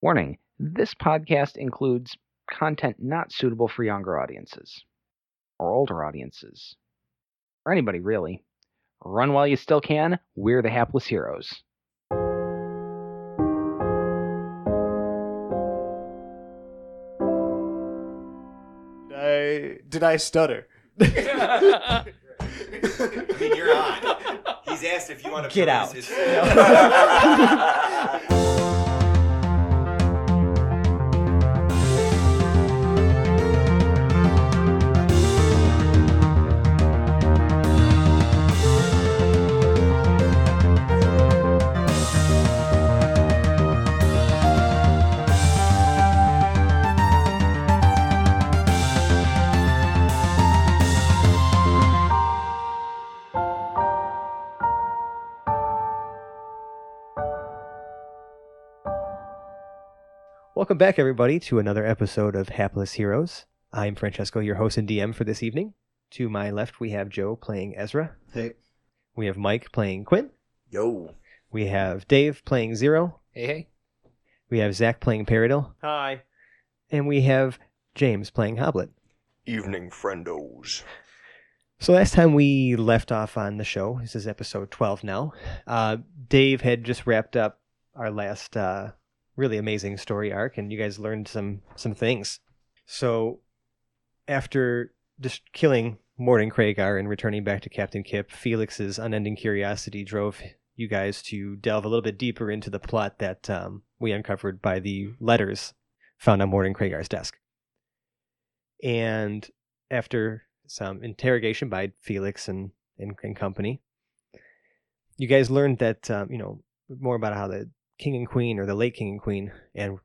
Warning this podcast includes content not suitable for younger audiences, or older audiences, or anybody really. Run while you still can. We're the Hapless Heroes. Did I did I stutter? I mean, you're on. He's asked if you want to Get peruse out. Welcome back, everybody, to another episode of Hapless Heroes. I'm Francesco, your host and DM for this evening. To my left, we have Joe playing Ezra. Hey. We have Mike playing Quinn. Yo. We have Dave playing Zero. Hey, hey. We have Zach playing Paradil. Hi. And we have James playing Hoblet. Evening, friendos. So last time we left off on the show, this is episode 12 now, uh, Dave had just wrapped up our last uh, really amazing story arc, and you guys learned some some things. So after just killing Morden Kragar and returning back to Captain Kip, Felix's unending curiosity drove you guys to delve a little bit deeper into the plot that um, we uncovered by the letters found on Morden Kragar's desk. And after some interrogation by Felix and, and, and company, you guys learned that, um, you know, more about how the king and queen, or the late king and queen, and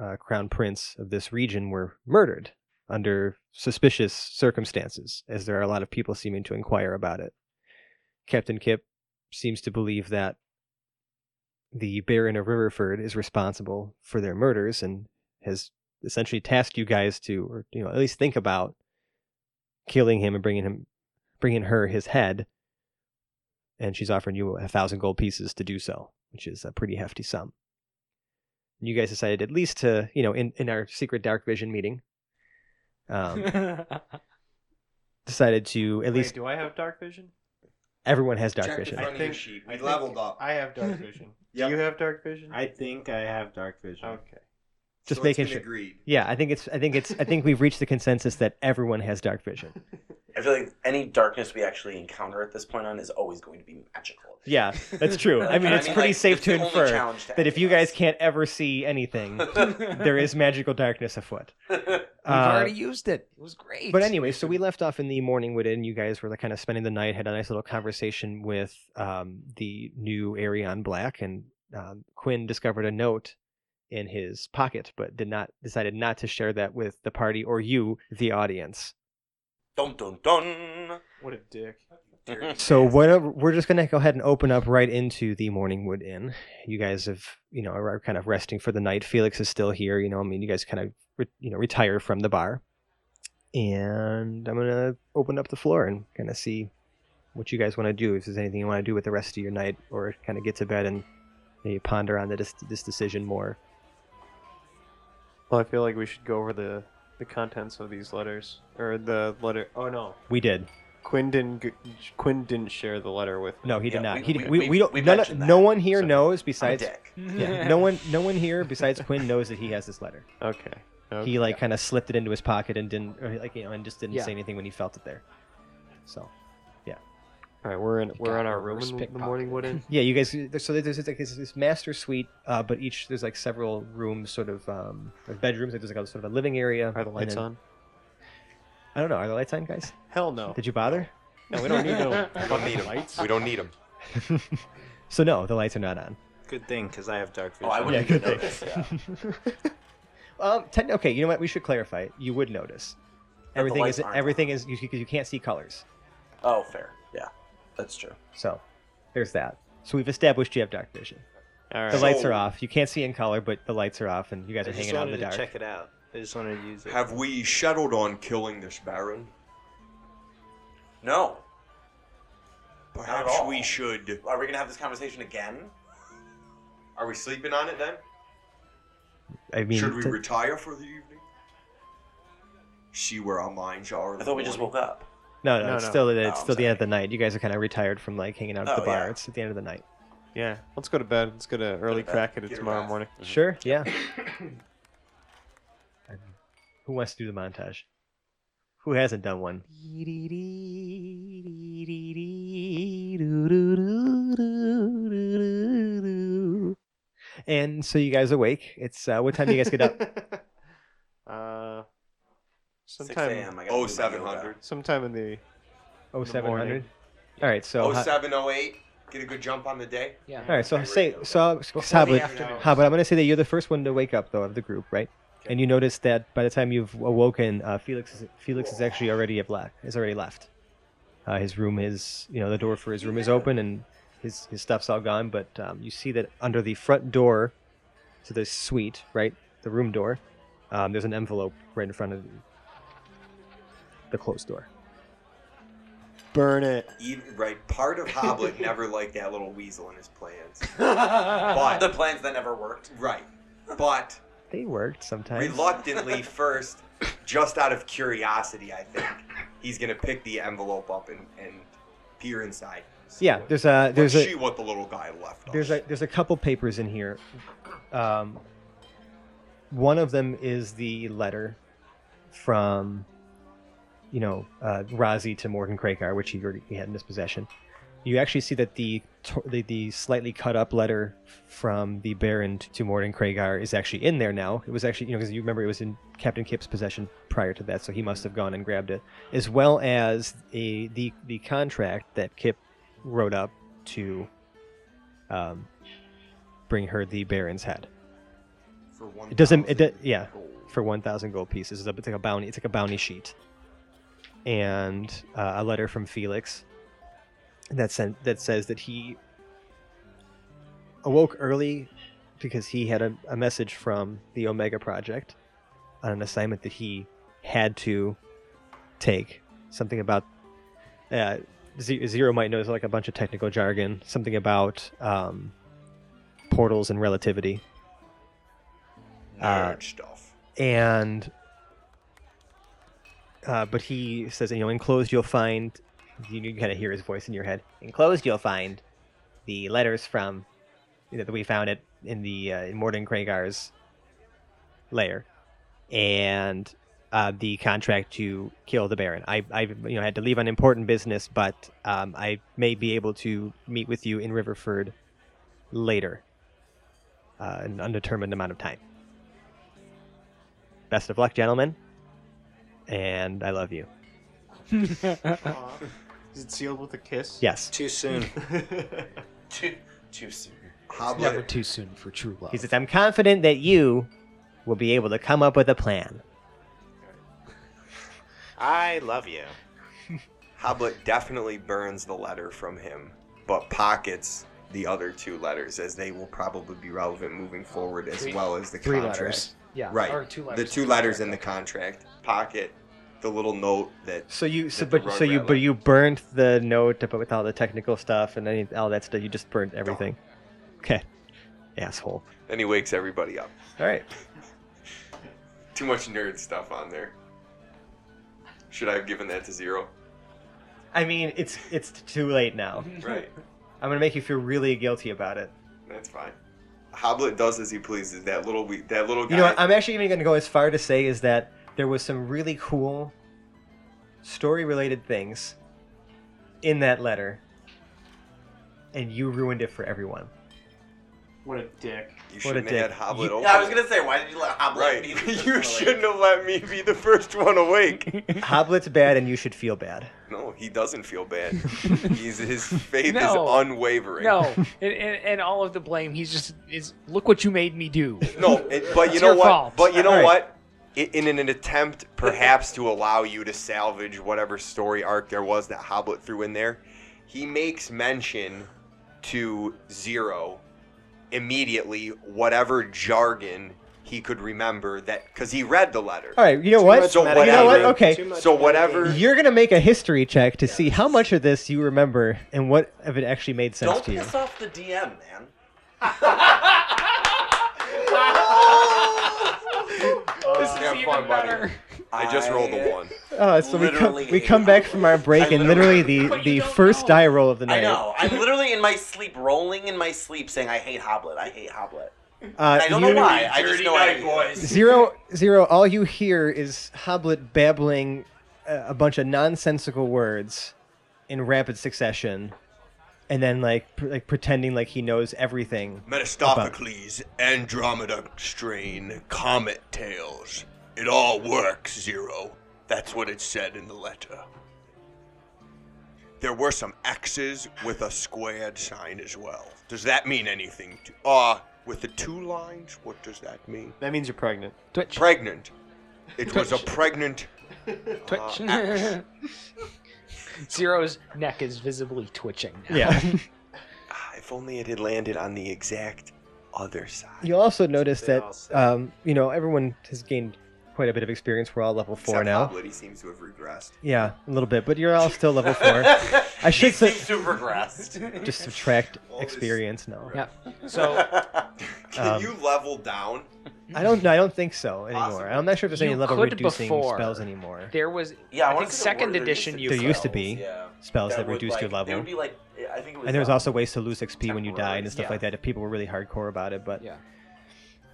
uh, crown prince of this region were murdered under suspicious circumstances, as there are a lot of people seeming to inquire about it. Captain Kip seems to believe that the Baron of Riverford is responsible for their murders and has essentially tasked you guys to, or you know, at least think about killing him and bringing him, bringing her his head. And she's offering you a thousand gold pieces to do so, which is a pretty hefty sum. And you guys decided at least to, you know, in, in our secret dark vision meeting, um, decided to at Wait, least do I have dark vision? everyone has dark Check the vision. front of your think- sheet. I We think leveled up. I have dark vision. Yep. Do you have dark vision? I think I have dark vision. Okay. Just So it's making been sure. Agreed. Yeah, I think it's. I think it's. I think we've reached the consensus that everyone has dark vision. I feel like any darkness we actually encounter at this point on is always going to be magical. Yeah, that's true. I mean, it's pretty like, safe it's to infer to that if you of guys can't ever see anything, there is magical darkness afoot. We've Uh, already used it. It was great. But anyway, so we left off in the morning wood inn. You guys were like kind of spending the night, had a nice little conversation with um, the new Arion Black, and um, Quinn discovered a note in his pocket, but did not decided not to share that with the party or you, the audience. dun dun dun. What a dick. So whatever, we're just gonna go ahead and open up right into the Morningwood Inn. You guys have, you know, are kind of resting for the night. Felix is still here. You know, I mean, you guys kind of, re- you know, retire from the bar, and I'm gonna open up the floor and kind of see what you guys want to do. If there's anything you want to do with the rest of your night, or kind of get to bed and maybe ponder on the, this, this decision more. Well, I feel like we should go over the the contents of these letters or the letter. Oh no, We did. Quinn didn't. g- Quinn didn't share the letter with. me. No, he did Yeah, not. we- he, we- we, we, we- don't. we none, mentioned no one here so- knows I'm a besides. dick. Yeah, no one, no one here besides Quinn knows that he has this letter. Okay. okay. he like kind of slipped it into his pocket and didn't or like you know and just didn't Yeah. say anything when he felt it there so All right, we're in. We're got on our reverse room in the morning. Wood Inn. yeah you guys so there's, there's like this, this master suite uh, but each there's like several rooms sort of um like bedrooms like there's like a sort of a living area Are the and lights then- on? i don't know are the lights on guys Hell no. did you bother No, we don't need no We don't need them. lights. We don't need them. so no the lights are not on Good thing, because I have dark vision. Oh, I wouldn't Yeah, even good notice. Yeah. um ten, okay you know what we should clarify you would notice everything lights is aren't everything is you, you can't see colors Oh, fair. Yeah, that's true. so there's that so we've established you have dark vision All right. the lights are off you can't see in color but the lights are off and you guys I are just hanging out in wanted the to dark check it out. I just wanted to use it. Have we settled on killing this Baron? No. Perhaps all. we should. Are we gonna have this conversation again? Are we sleeping on it then? I mean, Should we to- retire for the evening? See where our minds are. in I the thought we just morning? woke up. No, no, No, it's no. still it's Oh, still the end of the night. You guys are kind of retired from like hanging out at Oh, the bar. yeah. It's at the end of the night. Yeah, let's go to bed. Let's get an early bed. crack at it Get a tomorrow rest. morning. Sure, yeah. Who wants to do the montage? Who hasn't done one? And so you guys awake. It's uh, what time do you guys get up? uh, 6 sometime, a.m. I gotta Oh, do my yoga. 700. sometime in the Oh, In the 700? morning. All right, so Oh, 0708. Get a good jump on the day. Yeah. all right, so Okay, say radio. so Before how about afternoon. how about I'm going to say that you're the first one to wake up though of the group, right? And you notice that by the time you've awoken, uh, Felix is, Felix is actually already have black Is already left. Uh, his room is, you know, the door for his room is open and his his stuff's all gone. But um, you see that under the front door to the suite, right, the room door, um, there's an envelope right in front of the closed door. burn it. Even, right, part of Hoblet never liked that little weasel in his plans. but the plans that never worked. Right, but They worked sometimes. reluctantly first, just out of curiosity, I think he's gonna pick the envelope up and, and peer inside. See Yeah, what- there's a there's let's a see what the little guy left. us. There's a there's a couple papers in here. Um, one of them is the letter from, you know, uh, Razi to Morgan Kragar, which he already he had in his possession. You actually see that the the, the slightly cut up letter from the Baron to Morgan Kragar is actually in there now. It was actually you know because you remember it was in Captain Kip's possession prior to that, so he must have gone and grabbed it, as well as a the the contract that Kip wrote up to um, bring her the Baron's head. for It doesn't. It 1,000 do, yeah, for one thousand gold pieces. It's like a bounty. It's like a bounty sheet, and uh, a letter from Felix that sent that says that he awoke early because he had a, a message from the Omega Project on an assignment that he had to take. Something about uh, Ze- Zero might know there's like a bunch of technical jargon. Something about um, portals and relativity nerd uh, stuff. and uh, but he says, you know, enclosed you'll find. You, you kind of hear his voice in your head. Enclosed you'll find the letters from you know, that we found it in the uh, in Morden Kragar's lair, and uh, the contract to kill the Baron. I, I, you know, had to leave on important business, but um, I may be able to meet with you in Riverford later, uh, an undetermined amount of time. Best of luck, gentlemen, and I love you. Is it sealed with a kiss? Yes. Too soon. Too, too soon. Hoblet, Never too soon for true love. He says, I'm confident that you will be able to come up with a plan. I love you. Hoblet definitely burns the letter from him, but pockets the other two letters as they will probably be relevant moving forward as Three- well as the Three contract. letters. Yeah. Right. Or two The letters. two letters in the contract. Pocket the little note that So you, so, but so you, but you burnt the note but with all the technical stuff and any, all that stuff. You just burnt everything. Okay, asshole. then he wakes everybody up. All right. Too much nerd stuff on there. Should I have given that to zero? I mean, it's it's too late now. Right. I'm gonna make you feel really guilty about it. That's fine. Hoblet does as he pleases. That little we that little guy. You know, what? I'm actually even gonna go as far to say is that there was some really cool story-related things in that letter, and you ruined it for everyone. What a dick. you what a shouldn't have dick. had Hoblet You- open Yeah, I was gonna say, why did you let Hoblet Right. be the you shouldn't have let me be the first one awake. Hoblet's bad, and you should feel bad. No, he doesn't feel bad. He's his faith No. is unwavering. No, and, and, and all of the blame, he's just is look what you made me do. No, it, but you It's know your what? fault. But you know Alright. what? I- In, in an attempt, perhaps, to allow you to salvage whatever story arc there was that Hoblet threw in there, he makes mention to Zero immediately whatever jargon he could remember that because he read the letter. All right, you know Too what? much So you know what? whatever- Okay, So whatever- You're gonna make a history check to see how much of this you remember and what if it actually made sense Don't to you. piss off the DM, man. fun, buddy. I just rolled a one. Oh, so we come Literally we come back from our break I and literally literally- the But the don't first know. die roll of the night. I know. I'm literally in my sleep, rolling in my sleep, saying I hate Hoblet. I hate Hoblet. Uh, I don't you- know why. I just Dirty know I night, hate boys. Zero zero. All you hear is Hoblet babbling a, a bunch of nonsensical words in rapid succession, and then like pr- like pretending like he knows everything. Metastophocles, Andromeda strain, comet tails. It all works, Zero. That's what it said in the letter. There were some X's with a squared sign as well. Does that mean anything to Uh, with the two lines, what does that mean? That means you're pregnant. Twitch. Pregnant. It was a Twitch. pregnant Twitch. uh, X. Zero's neck is visibly twitching. Now. Yeah. Ah, if only it had landed on the exact other side. You'll also notice they that all say. um, you know everyone has gained quite a bit of experience. We're all level four Except now. Hoblet, he seems to have regressed. Yeah, a little bit, but you're all still level four. I should say- seems to have regressed. Just subtract Always experience now. Yeah. So Can Um, you level down? I don't. I don't think so anymore. Possibly. I'm not sure if there's any You level could reducing before. spells anymore. there was. yeah, I, I wanna think say second there were- edition you there There used to spells, be yeah. spells that, would, reduced like, your They level, would be like, I think it was. and there was um, also ways to lose XP when you died and stuff Yeah. like that. If people were really hardcore about it, but Yeah.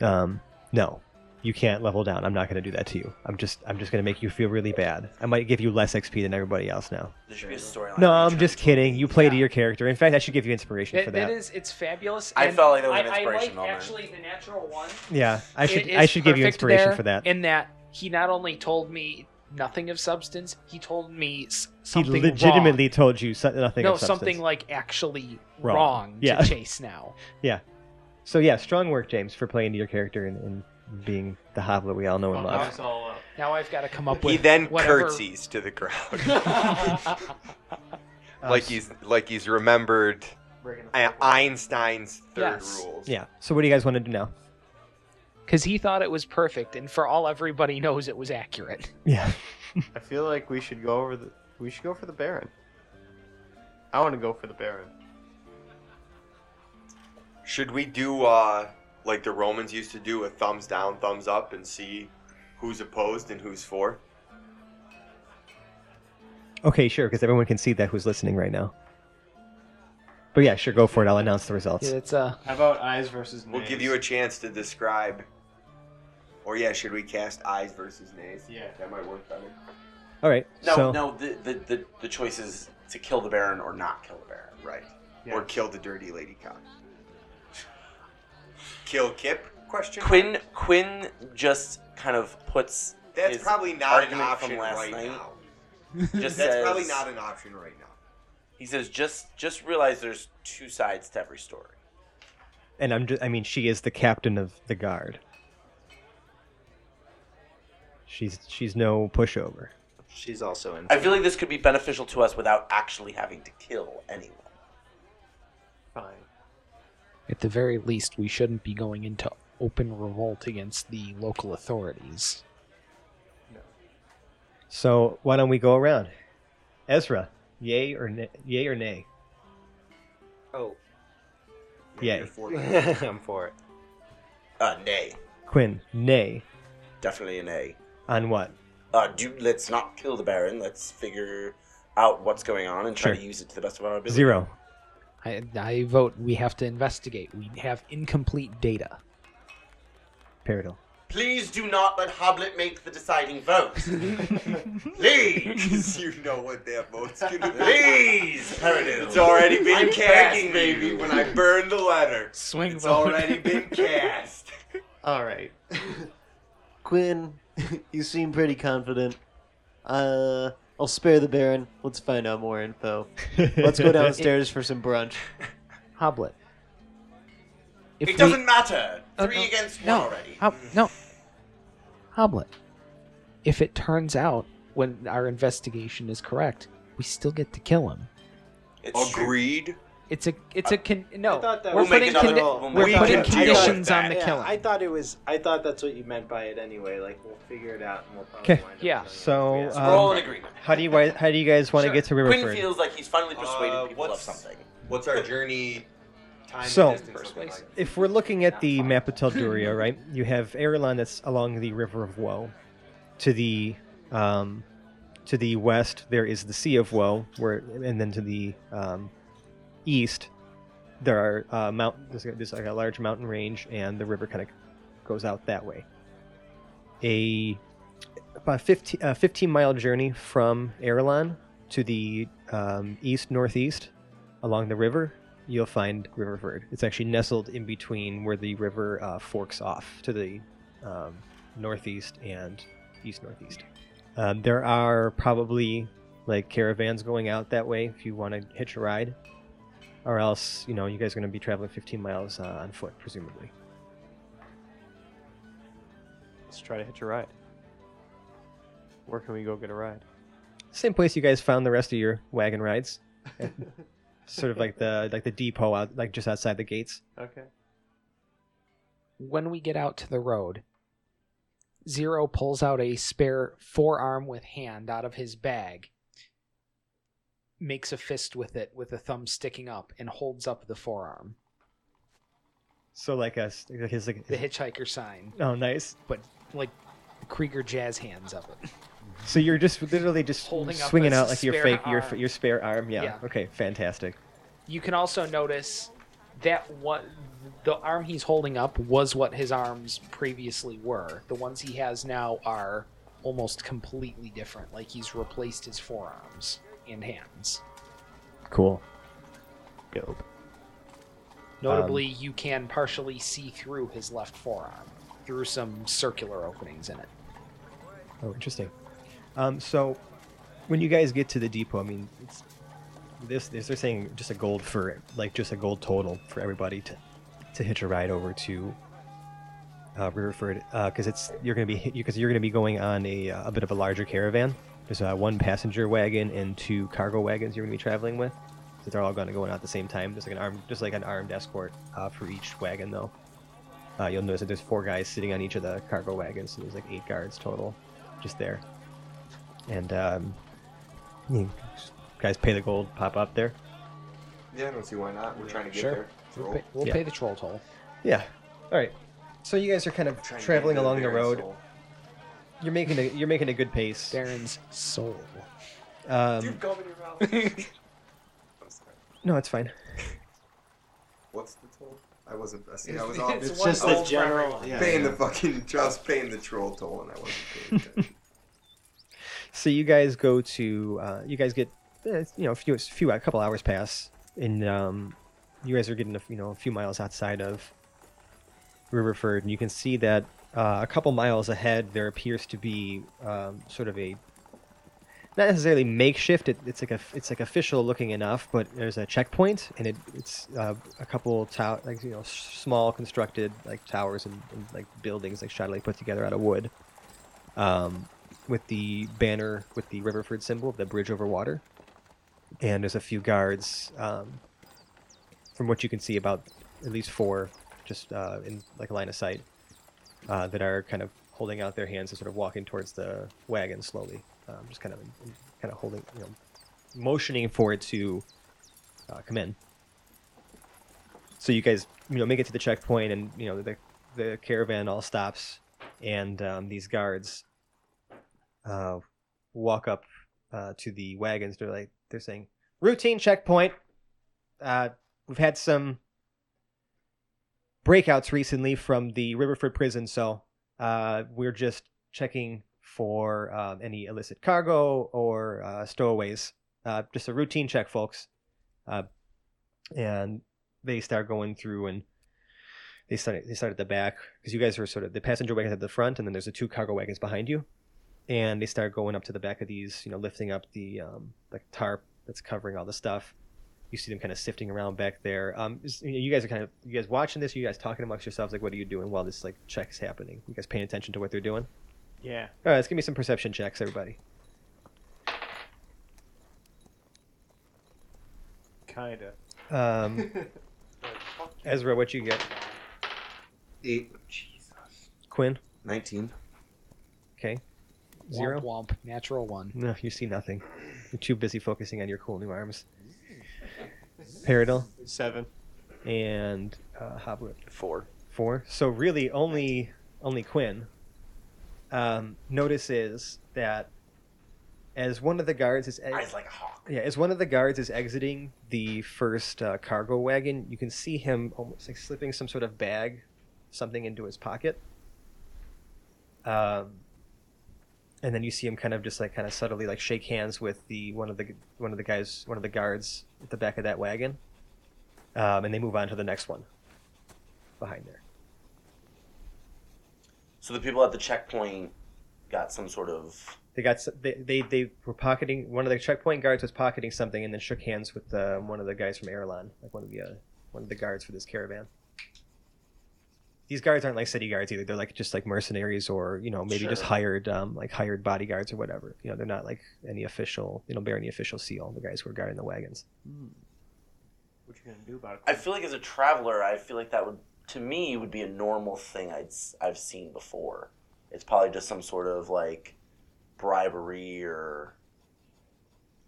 um, no, you can't level down. I'm not going to do that to you. I'm just. I'm just going to make you feel really bad. I might give you less XP than everybody else now. There should be a storyline. No, I'm just kidding. You play to your character. In fact, I should give you inspiration for That, that. that is, it's fabulous. I and felt like that was an I, I inspiration like moment. actually the natural one. yeah, I should. It I should give you perfect inspiration there for that. In that he not only told me nothing of substance, he told me s- He something legitimately told you so- nothing. no of substance. something like actually Wrong. wrong, Yeah. to chase now. Yeah. So yeah, strong work, James, for playing to your character and, and being the Hoblet we all know and love. all up. Now I've got to come up with. He then whatever- curtsies to the crowd, Uh, like he's like he's remembered I- Einstein's third Yes. rules. Yeah. So what do you guys want to do now? because he thought it was perfect, and for all everybody knows, it was accurate. Yeah. I feel like we should go over the. We should go for the Baron. I want to go for the Baron. Should we do uh like the Romans used to do a thumbs down, thumbs up, and see who's opposed and who's for? Okay, sure, because everyone can see that who's listening right now. But yeah, sure, go for it. I'll announce the results. Yeah, It's uh, How about ayes versus nays? We'll give you a chance to describe. Or yeah, should we cast ayes versus nays? Yeah. that might work better. All right. No, so no. The, the the the choice is to kill the Baron or not kill the Baron. Right. Yeah. Or kill the dirty lady cop. Kill Kip? Question. mark? Quinn Quinn just kind of puts That's his probably not an argument from option last right night. now. Just That's says, probably not an option right now. He says just just realize there's two sides to every story. and I'm just, I mean, she is the captain of the guard. She's she's no pushover. She's also in. I feel like this could be beneficial to us without actually having to kill anyone. Fine. at the very least, we shouldn't be going into open revolt against the local authorities. So why don't we go around? Ezra, yay or nay, yay or nay? Oh, Yay. You're for- I'm for it. Uh, nay, Quinn, nay. definitely an A. On what? Uh, do let's not kill the Baron. Let's figure out what's going on and try Sure. to use it to the best of our ability. Zero. I, I vote we have to investigate. We have incomplete data. Peridot. Please do not let Hoblet make the deciding vote. Please, you know what that vote's gonna be. please, Peridot. It's already been I'm cast, begging baby. you. When I burned the letter, Swing it's vote. already been cast. All right. Quinn, you seem pretty confident. Uh, I'll spare the Baron. Let's find out more info. Let's go downstairs for some brunch. Hoblet. If It we- doesn't matter. Uh, Three no, against one no, already. Hob- no. Hoblet. If it turns out when our investigation is correct, we still get to kill him. It's true. Agreed. It's a it's a con- no. I thought we're We'll putting condi- We'll we're putting conditions on the yeah, killing. I thought it was. I thought that's what you meant by it anyway. Like we'll figure it out and we'll probably 'Kay. wind Yeah, killing it. so, Yeah. um, We're all in agreement. How do you how do you guys want to Sure. get to Quinn Riverford? feels like he's finally persuaded Uh, people of what's- something. What's our journey time So- and distance looking like? if we're looking at the map of Telduria, right, you have Erelon that's along the River of Woe. to the um, to the west there is the Sea of Woe, where and then to the um, east there are uh, mountain. There's, there's like a large mountain range, and the river kind of goes out that way. A about 15, uh, 15 mile journey from Erelon to the um, east northeast along the river, you'll find Riverford. It's actually nestled in between where the river uh, forks off to the um, northeast and east northeast. Um, there are probably like caravans going out that way if you want to hitch a ride, or else you know you guys are going to be traveling 15 miles uh, on foot, presumably. Let's try to hitch a ride. Where can we go get a ride? Same place you guys found the rest of your wagon rides, sort of like the like the depot out like just outside the gates. Okay. When we get out to the road, Zero pulls out a spare forearm with hand out of his bag, makes a fist with it with the thumb sticking up, and holds up the forearm. So like a like his like The hitchhiker sign, oh nice. but like Krieger jazz hands of it. So you're just literally just Holding swinging out like your fake your your spare arm. Yeah. Yeah. Okay. Fantastic. You can also notice that what the arm he's holding up was what his arms previously were. The ones he has now are almost completely different. Like he's replaced his forearms and hands. Cool. Dope. Notably, you can partially see through his left forearm through some circular openings in it. Oh, interesting. Um, so when you guys get to the depot, I mean, it's, this, this they're saying just a gold for like just a gold total for everybody to to hitch a ride over to uh, Riverford because it's you're gonna be because you're gonna be going on a uh, a bit of a larger caravan. There's uh, one passenger wagon and two cargo wagons you're gonna be traveling with. So they're all gonna go in at the same time. There's like an armed just like an armed escort uh, for each wagon though. Uh, you'll notice that there's four guys sitting on each of the cargo wagons, so there's like eight guards total, just there. And um, you guys pay the gold, pop up there. Yeah, I don't see why not. We're trying to get Sure. there. We'll, pay, we'll Yeah. pay the troll toll. Yeah. All right. So you guys are kind of traveling along the road. so- You're making a you're making a good pace. Darren's soul. Um, Dude, gum in your mouth. I'm sorry. no, it's fine. What's the toll? I wasn't. I see, I was off. It's just the gold for general- everyone. yeah. paying the fucking just paying the troll toll, and I wasn't paying attention. So you guys go to uh, you guys get eh, you know a few few a couple hours pass and um, you guys are getting a, you know a few miles outside of Riverford and you can see that uh, a couple miles ahead there appears to be um, sort of a not necessarily makeshift it, it's like a it's like official looking enough but there's a checkpoint and it, it's uh, a couple tower like you know small constructed like towers and, and like buildings like shoddily put together out of wood um, with the banner with the Riverford symbol, the bridge over water. And there's a few guards, um, from what you can see, about at least four, just uh, in like line of sight, uh, that are kind of holding out their hands and sort of walking towards the wagon slowly, um, just kind of kind of holding, you know, motioning for it to uh, come in. So you guys, you know, make it to the checkpoint, and you know the the caravan all stops, and um, these guards uh, walk up uh, to the wagons. They're like, they're saying, routine checkpoint. Uh, we've had some breakouts recently from the Riverford prison, so uh, we're just checking for um, any illicit cargo or uh, stowaways. Uh, just a routine check, folks. Uh, and they start going through and they start they start at the back because you guys are sort of the passenger wagons at the front, and then there's the two cargo wagons behind you and they start going up to the back of these, you know, lifting up the um, the tarp that's covering all the stuff. You see them kind of sifting around back there. Um, is- you, know, you guys are kind of you guys watching this. You guys talking amongst yourselves like, what are you doing while this like check's happening? You guys paying attention to what they're doing? Yeah. All right, let's give me some perception checks, everybody. Kinda. Um, Ezra, what you get? Eight. Jesus. Quinn, Nineteen. okay, Zero. Womp zero. womp. Natural one. No, you see nothing. You're too busy focusing on your cool new arms. Paradil Seven. and uh, Hoblet. Four. Four. So really, only only Quinn um, notices that as one of the guards is Eyes like a hawk. yeah, as one of the guards is exiting the first uh, cargo wagon, you can see him almost like slipping some sort of bag, something into his pocket. Um, and then you see him kind of just like kind of subtly like shake hands with the one of the one of the guys, one of the guards at the back of that wagon. Um, and they move on to the next one behind there. So the people at the checkpoint got some sort of. They got they, they they were pocketing one of the checkpoint guards was pocketing something and then shook hands with uh, one of the guys from Erelon, like one of the uh, one of the guards for this caravan. These guards aren't like city guards either. They're like just like mercenaries or you know maybe just hired um, like hired bodyguards or whatever. You know they're not like any official. They don't bear any official seal. The guys who are guarding the wagons. What you gonna do about it? I feel like as a traveler, I feel like that would, to me, would be a normal thing I'd s- I've seen before. It's probably just some sort of like bribery or.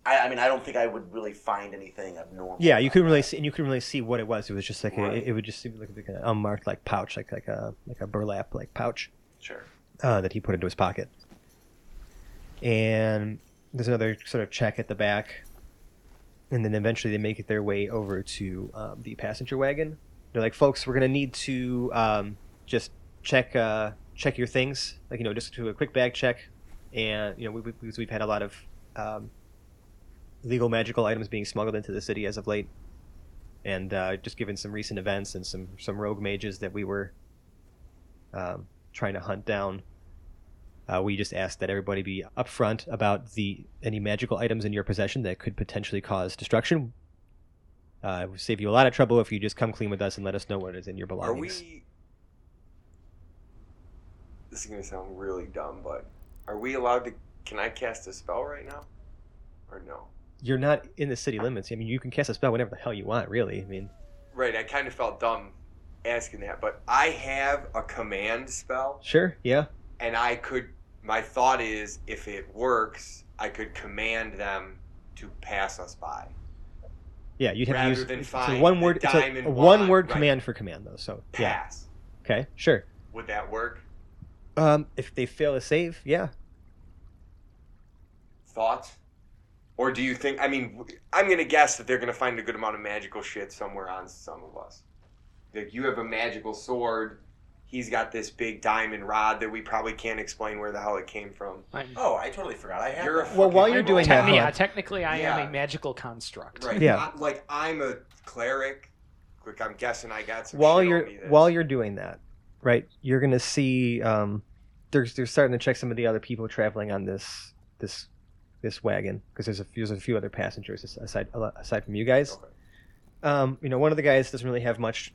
I, I mean, I don't think I would really find anything abnormal. Yeah, you couldn't really see, and you couldn't really see what it was. It was just like a, Right. it, would just seem like, like an unmarked like pouch, like like a like a burlap like pouch. Sure. uh, that he put into his pocket. And there's another sort of check at the back, and then eventually they make it their way over to um, the passenger wagon. They're like, "Folks, we're gonna need to um, just check uh, check your things, like you know, just do a quick bag check." And you know, we, we, because we've had a lot of um, illegal magical items being smuggled into the city as of late, and uh, just given some recent events and some some rogue mages that we were um, trying to hunt down. Uh, we just ask that everybody be upfront about the any magical items in your possession that could potentially cause destruction. Uh, it would save you a lot of trouble if you just come clean with us and let us know what is in your belongings. Are we? This is gonna sound really dumb, but are we allowed to? Can I cast a spell right now, or no? You're not in the city limits. I mean, you can cast a spell whenever the hell you want, really. I mean, Right. I kind of felt dumb asking that, but I have a command spell, sure, yeah. and I could. My thought is, if it works, I could command them to pass us by. Yeah, you'd have Rather to use than a one word. It's a, a one wand, word right. command for command, though. So yeah, Pass. okay, sure. Would that work? Um, if they fail to save, yeah, Thoughts? Or do you think? I mean, I'm gonna guess that they're gonna find a good amount of magical shit somewhere on some of us. Like you have a magical sword. He's got this big diamond rod that we probably can't explain where the hell it came from. Oh, I totally forgot. I have. You're a. Well, while you're doing Te- that, yeah, technically, I Yeah. am a magical construct. Right. Yeah. I- like I'm a cleric. Like I'm guessing I got some. while shit you're on me while you're doing that, right? You're gonna see um, they're they're starting to check some of the other people traveling on this this this wagon because there's a few, there's a few other passengers aside aside from you guys. Okay. Um, you know, one of the guys doesn't really have much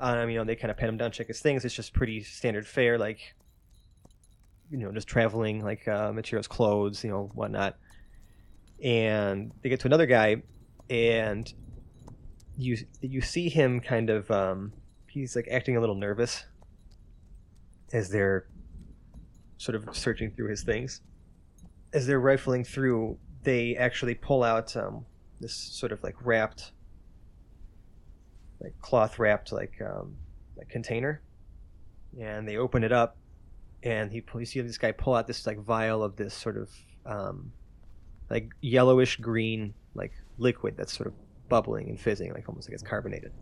on him. You know, they kind of pat him down, check his things. It's just pretty standard fare, like you know, just traveling like uh, materials, clothes, you know, whatnot. And they get to another guy, and you you see him kind of um, he's like acting a little nervous as they're sort of searching through his things. As they're rifling through, they actually pull out um, this sort of like wrapped, like cloth wrapped like um, like container, and they open it up, and he you see this guy pull out this like vial of this sort of um, like yellowish green like liquid that's sort of bubbling and fizzing, like almost like it's carbonated.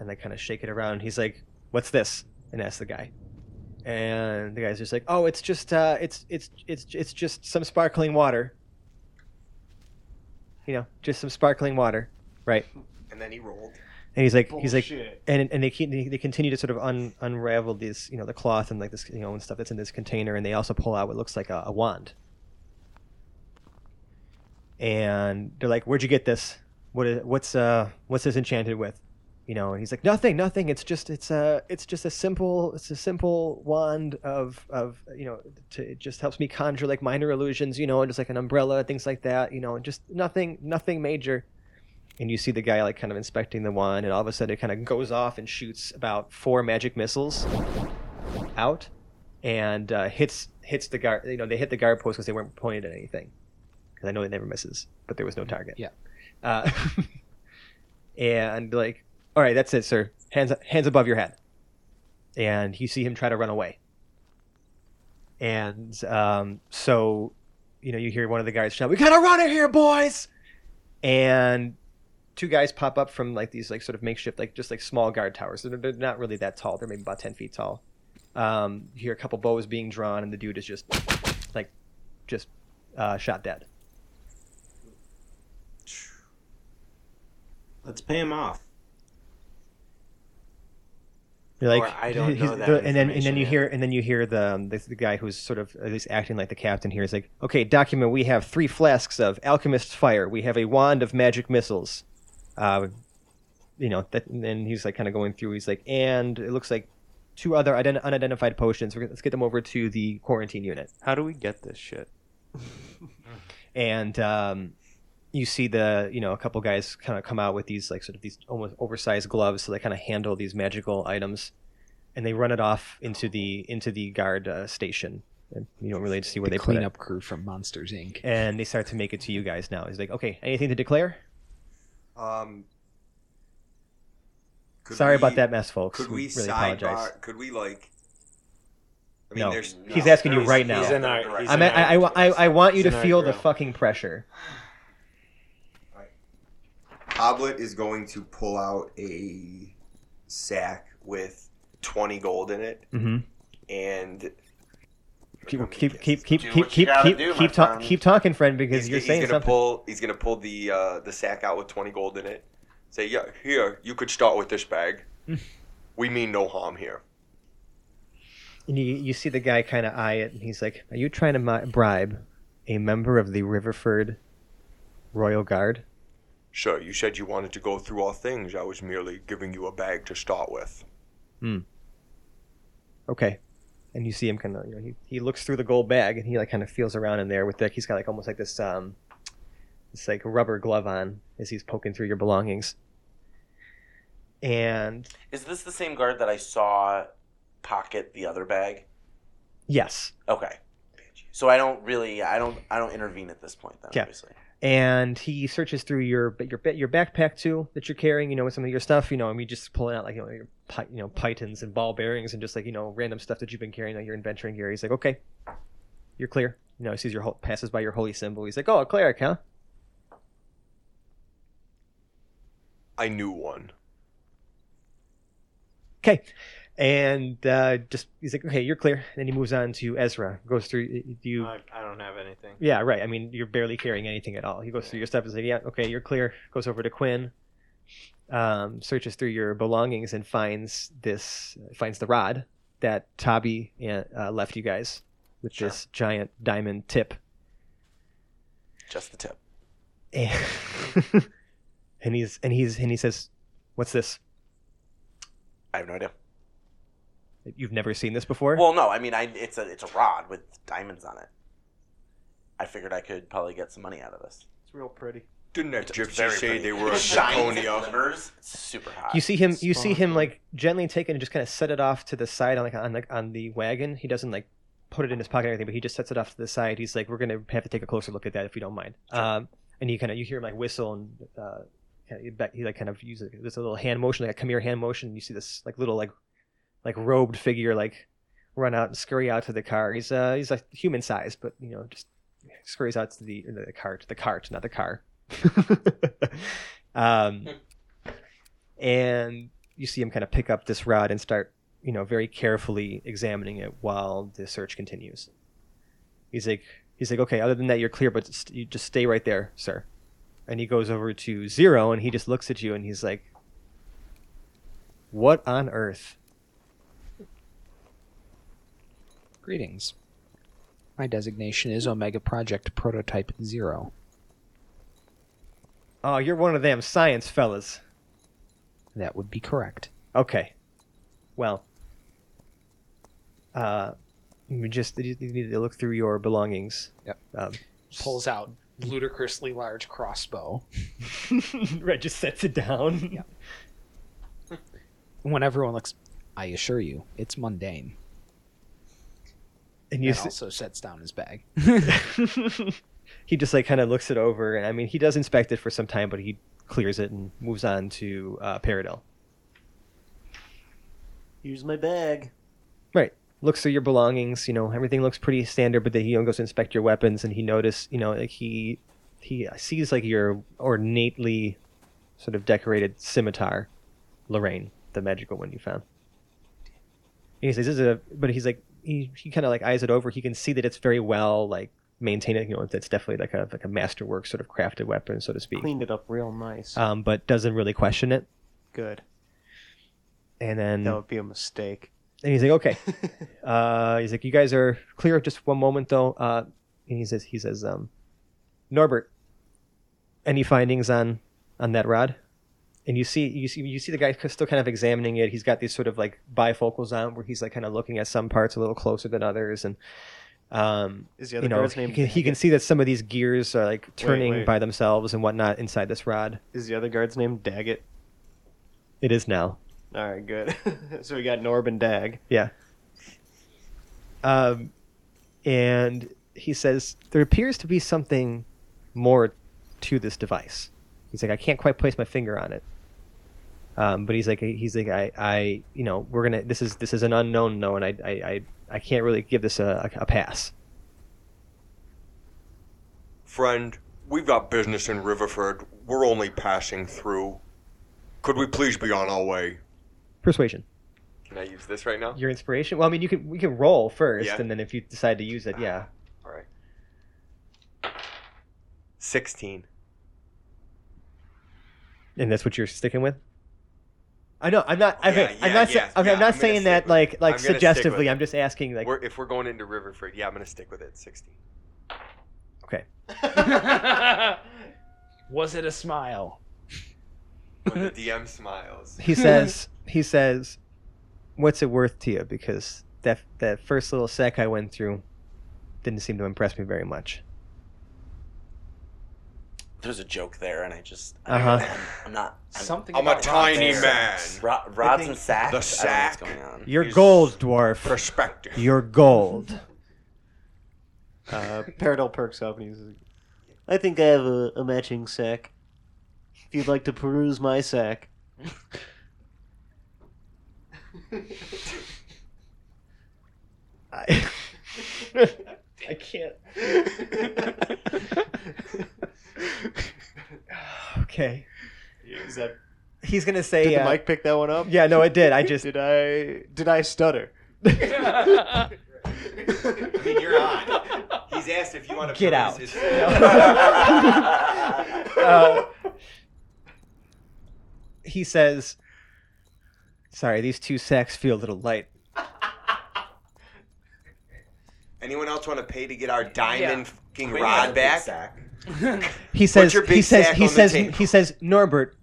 And they kind of shake it around. He's like, "What's this?" and asks the guy. And the guy's just like, "Oh, it's just uh, it's it's it's it's just some sparkling water. You know, just some sparkling water, right?" And then he rolled. And he's like, he's like, and and they keep, they they continue to sort of un, unravel these, you know, the cloth and like this, you know, and stuff that's in this container, and they also pull out what looks like a, a wand. And they're like, "Where'd you get this? What is, what's uh what's this enchanted with?" You know, and he's like, "Nothing, nothing. It's just it's a it's just a simple it's a simple wand of of you know to, it just helps me conjure like minor illusions, you know, and just like an umbrella, things like that, you know, just nothing nothing major." and you see the guy like kind of inspecting the wand and all of a sudden it kind of goes off and shoots about four magic missiles out and uh, hits hits the guard you know they hit the guard post because they weren't pointed at anything because i know it never misses but there was no target Yeah. uh, and like all right that's it sir hands hands above your head and you see him try to run away And um, so, you know, you hear one of the guys shout, "We gotta run here, boys!" And two guys pop up from like these like sort of makeshift like just like small guard towers. They're, they're not really that tall. They're maybe about ten feet tall. Um, you hear a couple bows being drawn, and the dude is just like just uh, shot dead. Let's pay him off. You're like, Or I don't know that the- and then and then you yet. hear and then you hear the um, the, the guy who's sort of at least acting like the captain here is like, okay, document. We have three flasks of alchemist's fire. We have a wand of magic missiles. Uh, you know, that, and he's like kind of going through. He's like, and it looks like two other ident- unidentified potions. We're, gonna- let's get them over to the quarantine unit. How do we get this shit? and um, you see the you know a couple guys kind of come out with these like sort of these almost oversized gloves so they kind of handle these magical items and they run it off into the into the guard uh, station and you don't really see where the they put it cleanup crew from Monsters Inc. and they start to make it to you guys now he's like okay anything to declare Um. sorry we- about that mess folks Could we really apologize sidebar? Could we like? I mean, No. there's He's asking you he's- right now. He's in our. He's I, in mean, our- I, I, I, I want you He's to feel the fucking pressure Hoblet is going to pull out a sack with twenty gold in it, mm-hmm. and keep keep keep keep Do keep keep keep do, keep, ta- keep talking friend because he's, you're he's saying gonna something pull. He's gonna pull the uh, the sack out with twenty gold in it. Say, yeah, here you could start with this bag. we mean no harm here. And you, you see the guy kind of eye it, and he's like, "Are you trying to mi- bribe a member of the Riverford Royal Guard?" Sure, you said you wanted to go through all things. I was merely giving you a bag to start with. Hmm. Okay. And you see him kind of, you know, he, he looks through the gold bag and he like kind of feels around in there with like he's got like almost like this um, this like a rubber glove on as he's poking through your belongings. And Is this the same guard that I saw pocket the other bag? yes, Okay. So I don't really, I don't, I don't intervene at this point. Then Yeah. obviously. And he searches through your your your backpack too that you're carrying, you know, with some of your stuff, you know, and we just pulling out like you know your you know pythons and ball bearings and just like you know random stuff that you've been carrying, like your adventuring gear. He's like, okay, you're clear. You know, he sees your passes by your holy symbol. He's like, oh, a cleric, huh? I knew one. Okay. And uh, just he's like, okay, you're clear. And then he moves on to Ezra. Goes through do you. I, I don't have anything. Yeah, right. I mean, you're barely carrying anything at all. He goes through your stuff and says, yeah, okay, you're clear. Goes over to Quinn. Um, searches through your belongings and finds this finds the rod that Tabi uh, left you guys with Sure. this giant diamond tip. Just the tip. And, and he's and he's and he says, "What's this? I have no idea. You've never seen this before?" Well, no, I mean, I it's a it's a rod with diamonds on it. I figured I could probably get some money out of this. It's real pretty. Didn't that It's gypsy very say pretty. they were a It shines and Draconia? glimmers. It's super hot. You see him. You see him like gently take it and just kind of set it off to the side on like on the on the wagon. He doesn't like put it in his pocket or anything, but he just sets it off to the side. He's like, "We're gonna have to take a closer look at that if you don't mind." Um, and he kind of you hear him like whistle and uh, kind of, he like kind of uses this little hand motion, like a come here hand motion. You see this like little like like robed figure like run out and scurry out to the car. He's uh he's like human size, but you know just scurries out to the the cart, the cart, not the car. um, and you see him kind of pick up this rod and start, you know, very carefully examining it while the search continues. He's like, he's like, okay, other than that, you're clear, but you just stay right there, sir. And he goes over to Zero, and he just looks at you, and he's like, "What on earth?" Greetings. My designation is Omega Project Prototype Zero. Oh, you're one of them science fellas. That would be correct. Okay. Well, uh, you just you need to look through your belongings. Yep. Um, Pulls out ludicrously large crossbow. Red just sets it down. Yeah. When everyone looks, I assure you, it's mundane. And He you also sets down his bag. he just like kind of looks it over, and I mean, he does inspect it for some time, but he clears it and moves on to uh, Paradel. Here's my bag. Right. looks through your belongings. You know, everything looks pretty standard, but then he goes to inspect your weapons, and he notices. you know, like he he sees like your ornately sort of decorated scimitar, Lorraine, the magical one you found. And he says, "This is a," but he's like, he he kind of like eyes it over. He can see that it's very well like maintained. You know, it's definitely like a like a masterwork sort of crafted weapon, so to speak. Cleaned it up real nice. Um, but doesn't really question it. Good. And then That would be a mistake. and he's like, okay. Uh, he's like, you guys are clear. Just one moment though. Uh, and he says, he says, um, Norbert, any findings on on that rod? And you see, you see, you see the guy still kind of examining it. He's got these sort of like bifocals on, where he's like kind of looking at some parts a little closer than others, and um, Is the other you know, guard's he name? can, he can see that some of these gears are like turning wait. by themselves and whatnot inside this rod. Is the other guard's name Daggett? It is now. All right, good. so we got Norb and Dag. Yeah. Um, and he says there appears to be something more to this device. He's like, I can't quite place my finger on it. Um, but he's like, he's like, I, I, you know, we're gonna. This is this is an unknown known. I, I, I, I can't really give this a, a pass. Friend, we've got business in Riverford. We're only passing through. Could we please be on our way? Persuasion. Can I use this right now? Your inspiration. Well, I mean, you can we can roll first, Yeah. and then if you decide to use it, yeah. All right. 16. And that's what you're sticking with. I know. I'm not. Yeah, Okay, I'm yeah, not. yeah, okay, yeah, I'm not I'm saying that with like like I'm gonna stick with suggestively. I'm just asking like. We're, if we're going into Riverford, yeah, I'm going to stick with it. 16. Okay. Was it a smile? When the DM smiles. He says. he says, "What's it worth to you?" Because that that first little sec I went through didn't seem to impress me very much. There's a joke there, and I just Uh-huh. I'm, I'm not. I'm, Something I'm a tiny rods. man. Ro- rods and sacks. the I sack- don't what's going on. You're gold, dwarf. Perspective. You're gold. Uh, Peridot perks up and he's like, I think I have a, a matching sack. If you'd like to peruse my sack. I, I can't. Okay. Is that, He's gonna say. did the uh, mic pick that one up? Yeah, no, it did. I just. Did I did I stutter? I mean, you're on. He's asked if you want to Get out. His... uh, he says, "Sorry, these two sacks feel a little light." Anyone else want to pay to get our diamond fucking Quinn had a rod back? sack. He says. He says. He says. He says. Norbert,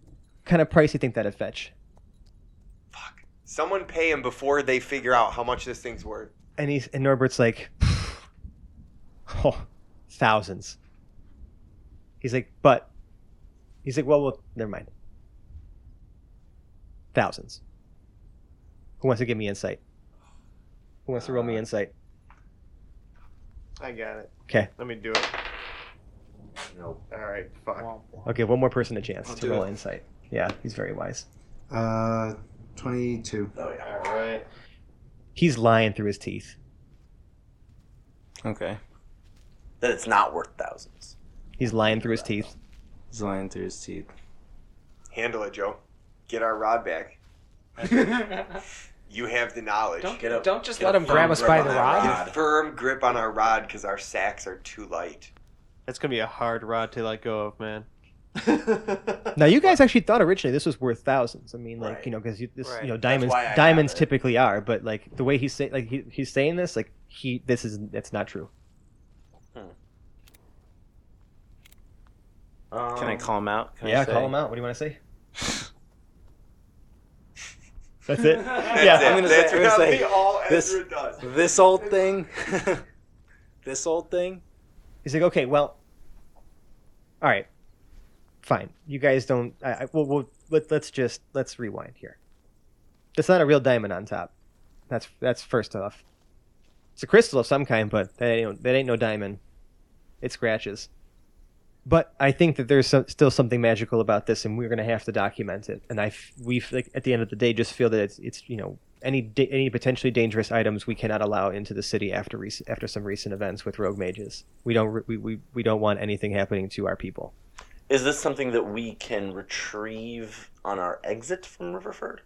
kind of price you think that'd fetch? Fuck. Someone pay him before they figure out how much this thing's worth. And he's and Norbert's like, oh, thousands. He's like, but he's like, well, well, never mind. Thousands. Who wants to give me insight? Who wants to roll me uh, insight? I got it. Okay, Let me do it. Nope. All right. Fuck. I'll one more person a chance I'll to do roll it. insight. Yeah, he's very wise. Uh, 22. Oh yeah. All right. He's lying through his teeth. Okay. That it's not worth thousands. He's lying through his teeth. He's lying through his teeth. Handle it, Joe. Get our rod back. You have the knowledge. Don't, Get a- don't just get let a him firm grab us grip by on the that rod. rod. Get a firm grip on our rod because our sacks are too light. That's gonna be a hard rod to let go of, man. Now, you guys actually thought originally this was worth thousands. I mean, like Right. you know, because you, this, Right. you know, diamonds, why I have diamonds typically are, but like the way he's saying, like he, he's saying this, like he, this is, that's not true. Um, Can I call him out? Can I yeah, say- call him out. What do you want to say? That's it. That's yeah, it. I'm gonna That's say- I'm gonna say all this- This old thing. this old thing. He's like, okay, well, all right, fine. You guys don't. I, I, well, let, let's just let's rewind here. That's not a real diamond on top. That's that's first off. It's a crystal of some kind, but that ain't, that ain't no diamond. It scratches. But I think that there's some, still something magical about this, and we're gonna have to document it. And I we like, at the end of the day just feel that it's it's you know any da- any potentially dangerous items we cannot allow into the city after rec- after some recent events with rogue mages. We don't re- we, we, we don't want anything happening to our people. Is this something that we can retrieve on our exit from Riverford?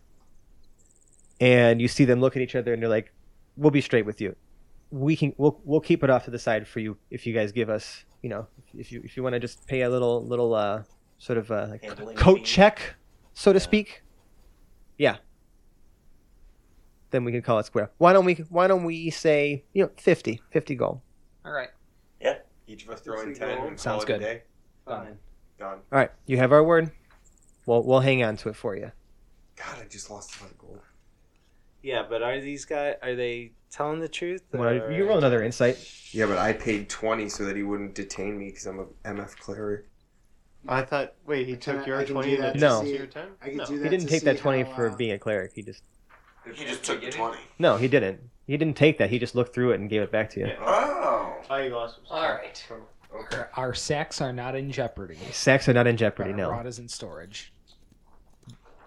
And you see them look at each other and they're like, "We'll be straight with you. We can we'll we'll keep it off to the side for you if you guys give us you know if you if you want to just pay a little little uh sort of uh like coat fee? check so to Yeah. speak. Yeah. Then we can call it square. Why don't we why don't we say you know 50 50 gold. All right. Yeah. Each of us throw in ten go- and Sounds call it a good. day. Fine. Done. All right, you have our word. We'll we'll hang on to it for you. God, I just lost a lot of gold. Yeah, but are these guys are they telling the truth? Wanna- or- you roll another insight. Yeah, but I paid twenty so that he wouldn't detain me because I'm a MF cleric. I thought. Wait, he Can took I- your I twenty. do and that then to took see- your ten. I could No. do that. He didn't to take that 20 how, for uh, being a cleric. He just He just took the 20. No, he didn't. He didn't take that. He just looked through it and gave it back to you. Oh. Oh, you lost. All right. Okay. Our, our sacks are not in jeopardy. Sacks are not in jeopardy, Our no. rod is in storage.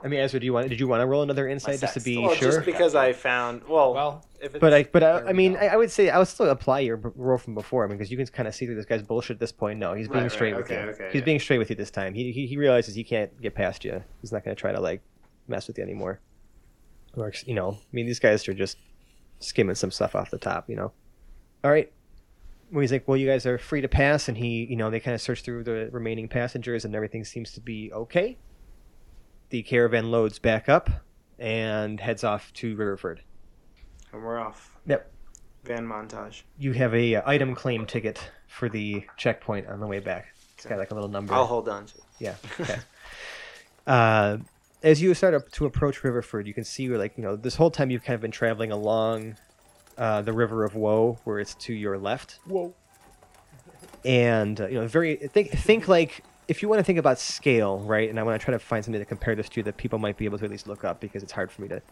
I mean, Ezra, do you want? Did you want to roll another insight just to be Well, sure? just because I found well, Well, if it's, But I, but I, There I we mean, go. I, I would say I would still apply your b- roll from before. I mean, because you can kind of see through this guy's bullshit at this point. No, he's being Right, right, straight with okay, you. okay, he's yeah. being straight with you this time. He, he he realizes he can't get past you. He's not going to try to like mess with you anymore. Or you know, I mean, these guys are just skimming some stuff off the top. You know. All right. Well, he's like, well, you guys are free to pass, and he, you know, they kind of search through the remaining passengers, and everything seems to be okay. The caravan loads back up and heads off to Riverford. and we're off. Yep. Van montage. You have a uh, item claim ticket for the checkpoint on the way back. It's got like a little number. I'll hold on to it. Yeah. Okay. uh, as you start up to approach Riverford, you can see where, like, you know, this whole time you've kind of been traveling along uh, the River of Woe, where it's to your left. Whoa. And uh, you know, very think think like if you want to think about scale, right? And I want to try to find something to compare this to that people might be able to at least look up because it's hard for me to.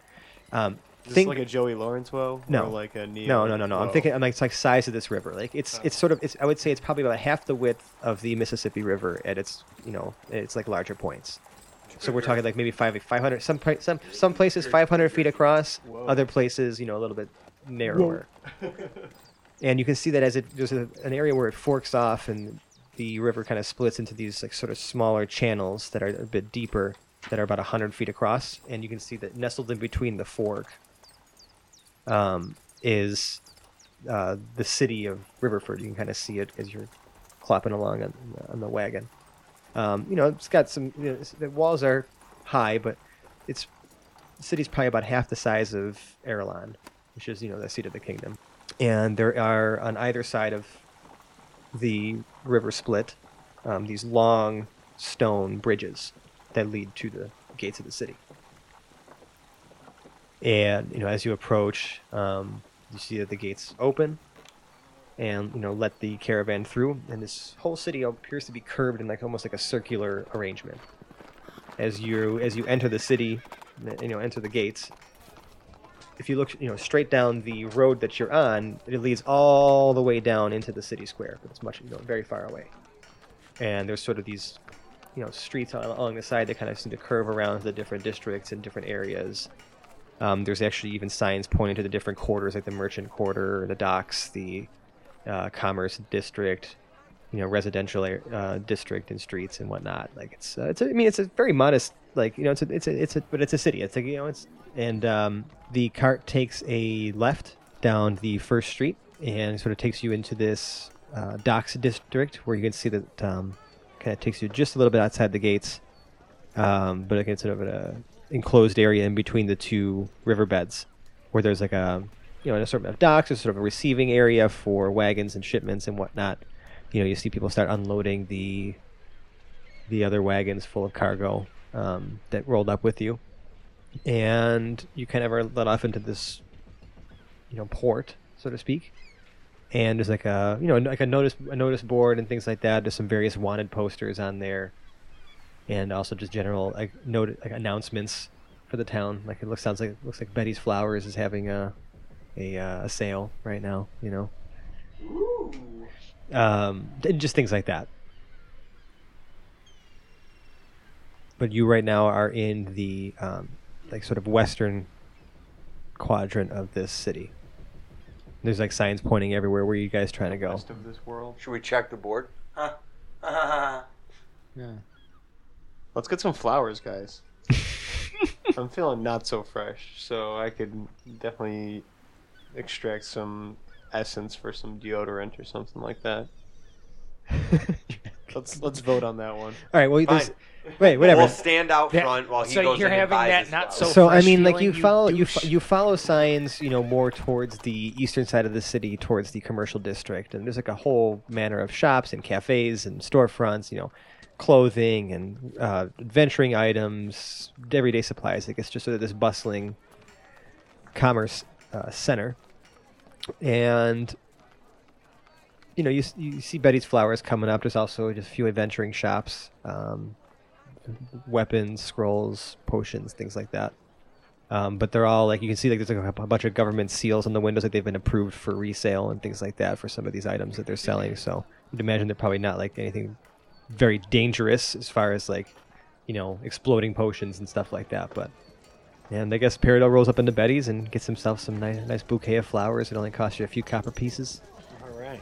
Um, Is this think like a Joey Lawrence woe? No. Or like a Neo no, no, no, no. I'm thinking I'm like it's like size of this river. Like it's Oh. it's sort of it's I would say it's probably about half the width of the Mississippi River at its you know it's like larger points. So we're talking like maybe five 500 some some some places 500 feet across, Whoa. other places you know a little bit narrower. and you can see that as it there's a, an area where it forks off and the river kind of splits into these like sort of smaller channels that are a bit deeper that are about 100 feet across and you can see that nestled in between the fork um, is uh, the city of Riverford. You can kind of see it as you're clopping along on, on the wagon. Um, you know, it's got some. You know, the walls are high, but it's the city's probably about half the size of Erelon, which is you know the seat of the kingdom. And there are on either side of the river split um, these long stone bridges that lead to the gates of the city. And you know, as you approach, um, you see that the gates open, and you know, let the caravan through. And this whole city appears to be curved in like almost like a circular arrangement. As you as you enter the city, you know, enter the gates. If you look, you know, straight down the road that you're on, it leads all the way down into the city square. But it's much, you know, very far away. And there's sort of these, you know, streets along the side that kind of seem to curve around the different districts and different areas. Um, there's actually even signs pointing to the different quarters, like the merchant quarter, the docks, the uh, commerce district, you know, residential uh, district and streets and whatnot. Like it's, uh, it's. A, I mean, it's a very modest, like you know, it's a, it's a, it's a, but it's a city. It's like you know, it's and um, the cart takes a left down the first street and sort of takes you into this uh, docks district where you can see that um, kind of takes you just a little bit outside the gates, um, but again, sort of an enclosed area in between the two riverbeds, where there's like a you know an assortment of docks. There's sort of a receiving area for wagons and shipments and whatnot. You know, you see people start unloading the the other wagons full of cargo um, that rolled up with you, and you kind of are let off into this you know port, so to speak. And there's like a you know like a notice a notice board and things like that. There's some various wanted posters on there and also just general like note like announcements for the town. Like it looks sounds like looks like Betty's Flowers is having a a, uh, a sale right now. You know, um, and just things like that. But you right now are in the um, like sort of western quadrant of this city. There's like signs pointing everywhere. Where are you guys trying to go? Rest of this world. Should we check the board? Yeah. Let's get some flowers, guys. I'm feeling not so fresh, so I could definitely extract some essence for some deodorant or something like that. Let's let's vote on that one. All right. Well, Fine. there's, wait, whatever. We'll stand out That- front while he so goes you're and having buys that his not flowers. so I fresh mean, like feeling, you you follow you douche. fo- you follow signs, you know, more towards the eastern side of the city, towards the commercial district, and there's like a whole manner of shops and cafes and storefronts, you know, clothing and uh, adventuring items, everyday supplies. I guess just sort of this bustling commerce uh, center, and you know, you you see Betty's Flowers coming up. There's also just a few adventuring shops. Um, weapons, scrolls, potions, things like that. Um, but they're all like you can see like there's like a, bunch of government seals on the windows like they've been approved for resale and things like that for some of these items that they're selling. So you'd imagine they're probably not like anything very dangerous as far as like you know exploding potions and stuff like that. But and I guess Peridot rolls up into Betty's and gets himself some nice nice bouquet of flowers. It only costs you a few copper pieces. All right.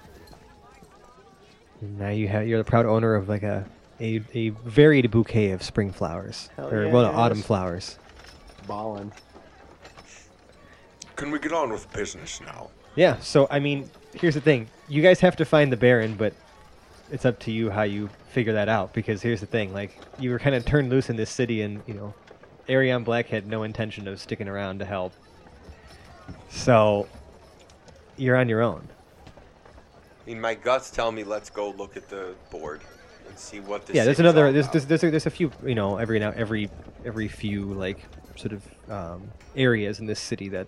And now you have you're the proud owner of like a a, a varied bouquet of spring flowers Hell or yeah, well, yes. autumn flowers. Ballin'. Can we get on with business now? Yeah. So I mean, here's the thing: you guys have to find the Baron, but it's up to you how you figure that out. Because here's the thing: like you were kind of turned loose in this city, and you know, Arion Black had no intention of sticking around to help. So you're on your own. I mean, my guts tell me let's go look at the board and see what this. yeah, there's another. There's, there's there's a, there's a few. You know, every now every every few like sort of um, areas in this city that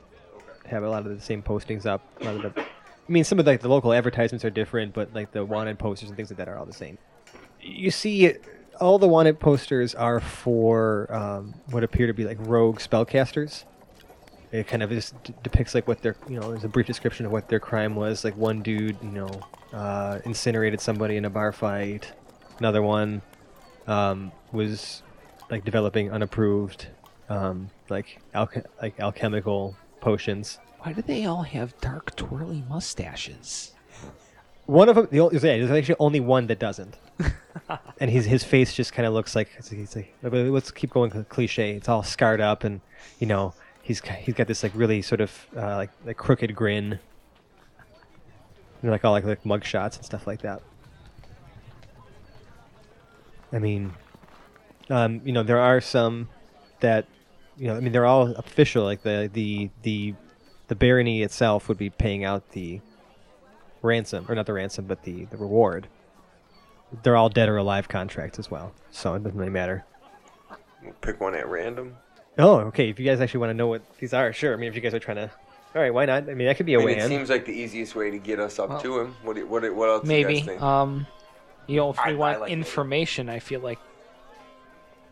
have a lot of the same postings up. A lot of the, I mean, some of like the local advertisements are different, but like the wanted posters and things like that are all the same. You see, all the wanted posters are for um, what appear to be like rogue spellcasters. It kind of just d- depicts like what their, you know, there's a brief description of what their crime was. Like one dude, you know, uh, incinerated somebody in a bar fight. Another one um, was like developing unapproved, um, like alch- like alchemical potions. Why do they all have dark, twirly mustaches? One of them, the only, yeah, there's actually only one that doesn't, and his his face just kind of looks like it's like let's keep going cl- cliche. It's all scarred up, and you know he's he's got this like really sort of uh, like like crooked grin, like all like like mug shots and stuff like that. I mean, um, you know, there are some that, you know, I mean, they're all official. Like the the the the barony itself would be paying out the ransom, or not the ransom, but the the reward. They're all dead or alive contracts as well, so it doesn't really matter. We'll pick one at random. Oh, okay. If you guys actually want to know what these are, sure. I mean, if you guys are trying to, all right, why not? I mean, that could be a I mean, way it in. seems like the easiest way to get us up Well, to him. What do, what what else? do you Maybe. guys think? Um, you know, if I- we I want like it. information, I feel like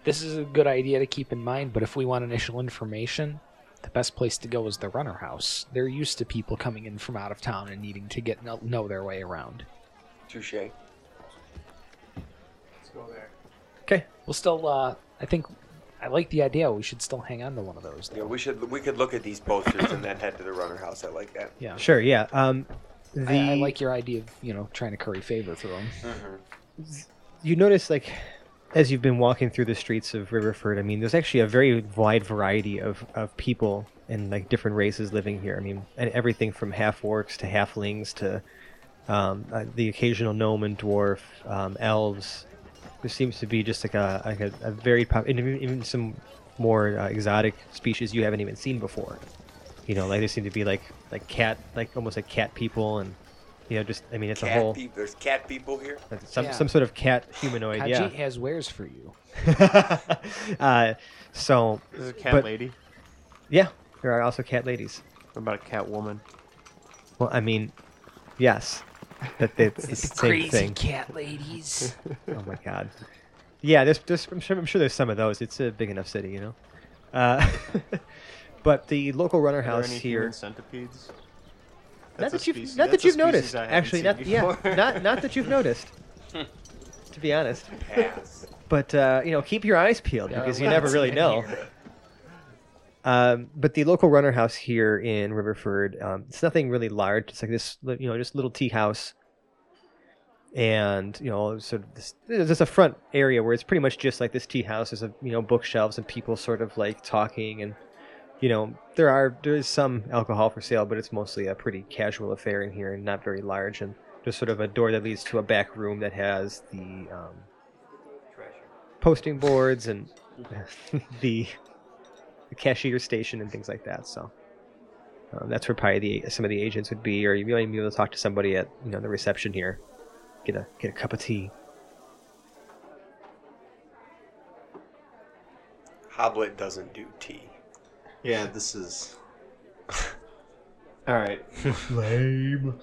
this is a good idea to keep in mind. But if we want initial information, the best place to go is the runner house. They're used to people coming in from out of town and needing to get know, know their way around. Touche. Let's go there. Okay. We'll still. Uh, I think. I like the idea. We should still hang on to one of those. Yeah, we should we could look at these posters and then head to the runner house. I like that. Yeah. Sure. Yeah. Um, the I, I like your idea of you know trying to curry favor through them. you notice like as you've been walking through the streets of Riverford, I mean, there's actually a very wide variety of, of people and like different races living here. I mean, and everything from half orcs to halflings to um, uh, the occasional gnome and dwarf, um, elves. There seems to be just like a like a, a very pop, even even some more uh, exotic species you haven't even seen before. You know, like there seem to be like like cat, like almost like cat people, and you know, just I mean, it's a whole peop- There's cat people here. some Yeah. some sort of cat humanoid. Khajiit yeah. has wares for you. uh, so This is a cat But- lady. yeah, there are also cat ladies. What about a cat woman? Well, I mean, yes, that it's the same thing. cat ladies. Oh my god. Yeah, there's, there's I'm, sure, I'm sure there's some of those. It's a big enough city, you know. Uh, but the local runner Are there house any here. human centipedes? Not That's a that you've not that you've noticed. species haven't Actually, not yeah, not not that you've noticed. to be honest, Pass. but uh, you know, keep your eyes peeled because you never really know. Um, but the local runner house here in Riverford, um, it's nothing really large. It's like this, you know, just little tea house, and you know, sort of this. There's just a front area where it's pretty much just like this tea house. There's a you know bookshelves and people sort of like talking, and you know there are there is some alcohol for sale, but it's mostly a pretty casual affair in here and not very large. And there's sort of a door that leads to a back room that has the um, posting boards and the the cashier station and things like that. So um, that's where probably the some of the agents would be, or you might be able to talk to somebody at you know the reception here, get a get a cup of tea. Hoblet doesn't do tea. Yeah, this is. All right. Lame.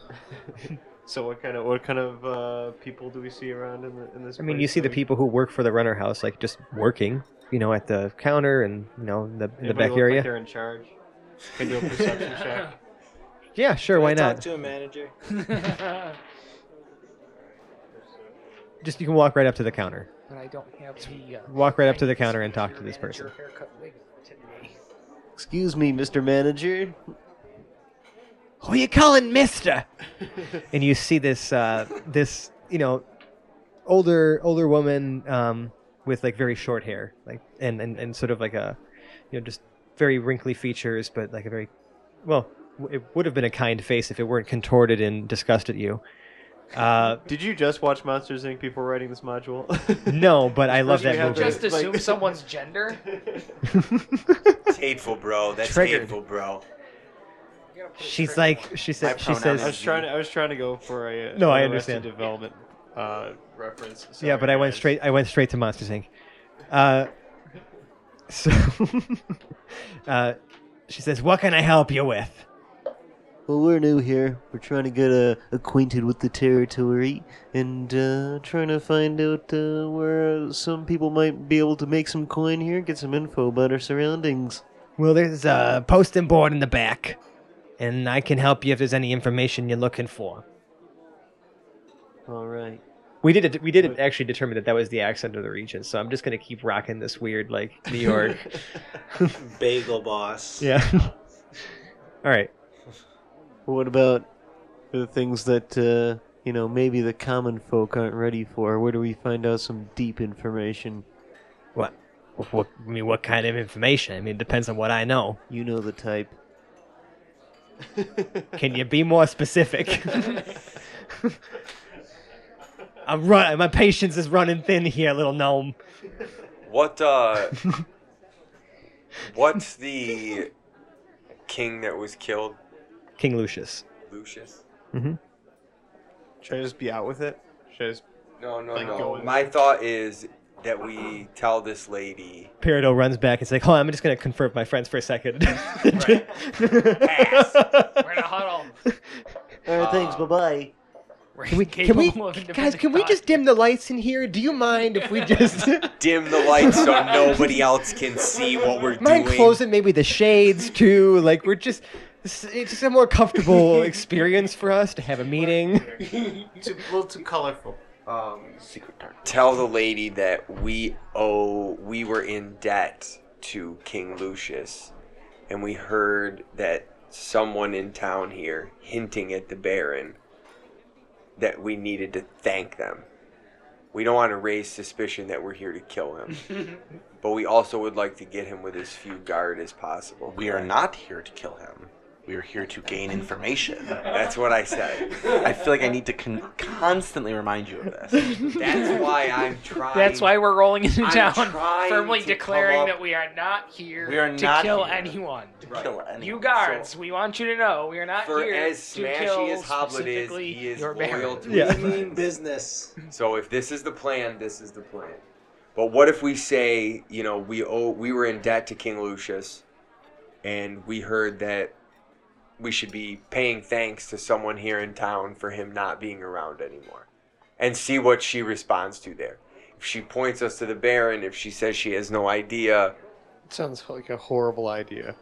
So what kind of what kind of uh, people do we see around in the in this? I mean, place you see the people who work for the runner house, like just working, you know, at the counter and you know the, in the Anybody back look area. Like they're in charge. Can do a perception check. yeah, sure, Can why I not? Talk to a manager. Just you can walk right up to the counter. But I don't have the. Uh, Walk right up to the counter and talk to this person. Haircut wig today. Excuse me, Mr. Manager. Who are you calling Mister? and you see this uh, this you know older older woman um, with like very short hair, like and, and and sort of like a you know just very wrinkly features, but like a very well, it would have been a kind face if it weren't contorted in disgust at you. Uh, Did you just watch Monsters Inc. before writing this module? no, but I love that have movie. Just Like- assume someone's gender. It's hateful, bro. That's Triggered. hateful, bro. She's like she My said she says I was trying. To, I was trying to go for a. No, I understand. Development uh, reference. yeah, Sorry, but I went guys. straight I went straight to Monsters Inc. Uh, so uh, she says, "What can I help you with?" Well, we're new here. We're trying to get uh, acquainted with the territory and uh, trying to find out uh, where some people might be able to make some coin here, get some info about our surroundings. Well, there's a posting board in the back, and I can help you if there's any information you're looking for. All right. We did it. We did actually determine that that was the accent of the region, so I'm just gonna keep rocking this weird like New York. Bagel boss. yeah. All right. What about the things that uh, you know maybe the common folk aren't ready for? Where do we find out some deep information? What? What? I mean, what kind of information? I mean, it depends on what I know. You know the type. Can you be more specific? I'm run. My patience is running thin here, little gnome. What uh What's the king that was killed? King Lucius. Lucius? Should I just be out with it? Should I just No, no, Like, no. in- My thought is that we tell this lady Peridot runs back and says, "Hold on, I'm just gonna confer with my friends for a second. We're in a huddle. All right, thanks. Bye bye. We're Can we, can we, incapable of guys? independent Can we just dim the lights in here? Do you mind if we just dim the lights so nobody else can see what we're mind doing. closing maybe the shades too? Like we're just, it's it's just a more comfortable experience for us to have a meeting. too, a little too colorful. Um, secret dark. tell the lady that we owe we were in debt to King Lucius and we heard that someone in town here hinting at the Baron that we needed to thank them. We don't want to raise suspicion that we're here to kill him. but we also would like to get him with as few guard as possible. We are not here to kill him. We are here to gain information. That's what I said. I feel like I need to con- constantly remind you of this. That's why I'm trying. That's why we're rolling into I'm town, trying firmly to declaring come up- that we are not here We are to not kill here anyone. To Right. kill anyone. You guards, we want you to know we are not For here as to smashy kill as Hoblet is, he is your loyal to Yeah. his We mean business. So if this is the plan, this is the plan. But what if we say, you know, we owe we were in debt to King Lucius, and we heard that we should be paying thanks to someone here in town for him not being around anymore, and see what she responds to there. If she points us to the Baron, if she says she has no idea, It Sounds like a horrible idea.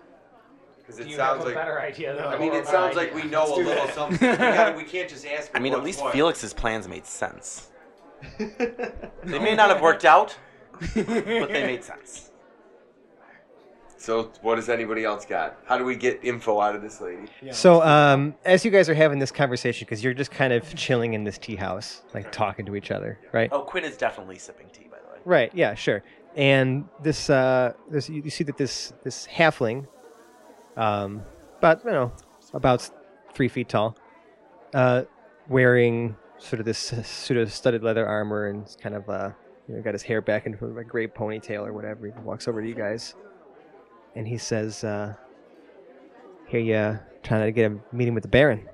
because it you sounds have a like. better idea than I a mean, it sounds idea. like we know a little something. We, gotta, we can't just ask. I mean, at least what. Felix's plans made sense. They may not have worked out, but they made sense. So, what does anybody else got? How do we get info out of this lady? So, um, as you guys are having this conversation, because you're just kind of chilling in this tea house, like talking to each other, right? Oh, Quinn is definitely sipping tea, by the way. Right. Yeah. Sure. And this, uh, this, you, you see that this this halfling, um, about you know, about three feet tall, uh, wearing sort of this pseudo studded leather armor and kind of uh, you know, got his hair back into a gray ponytail or whatever. He walks over to you guys, and he says, uh, "Here you trying to get a meeting with the Baron."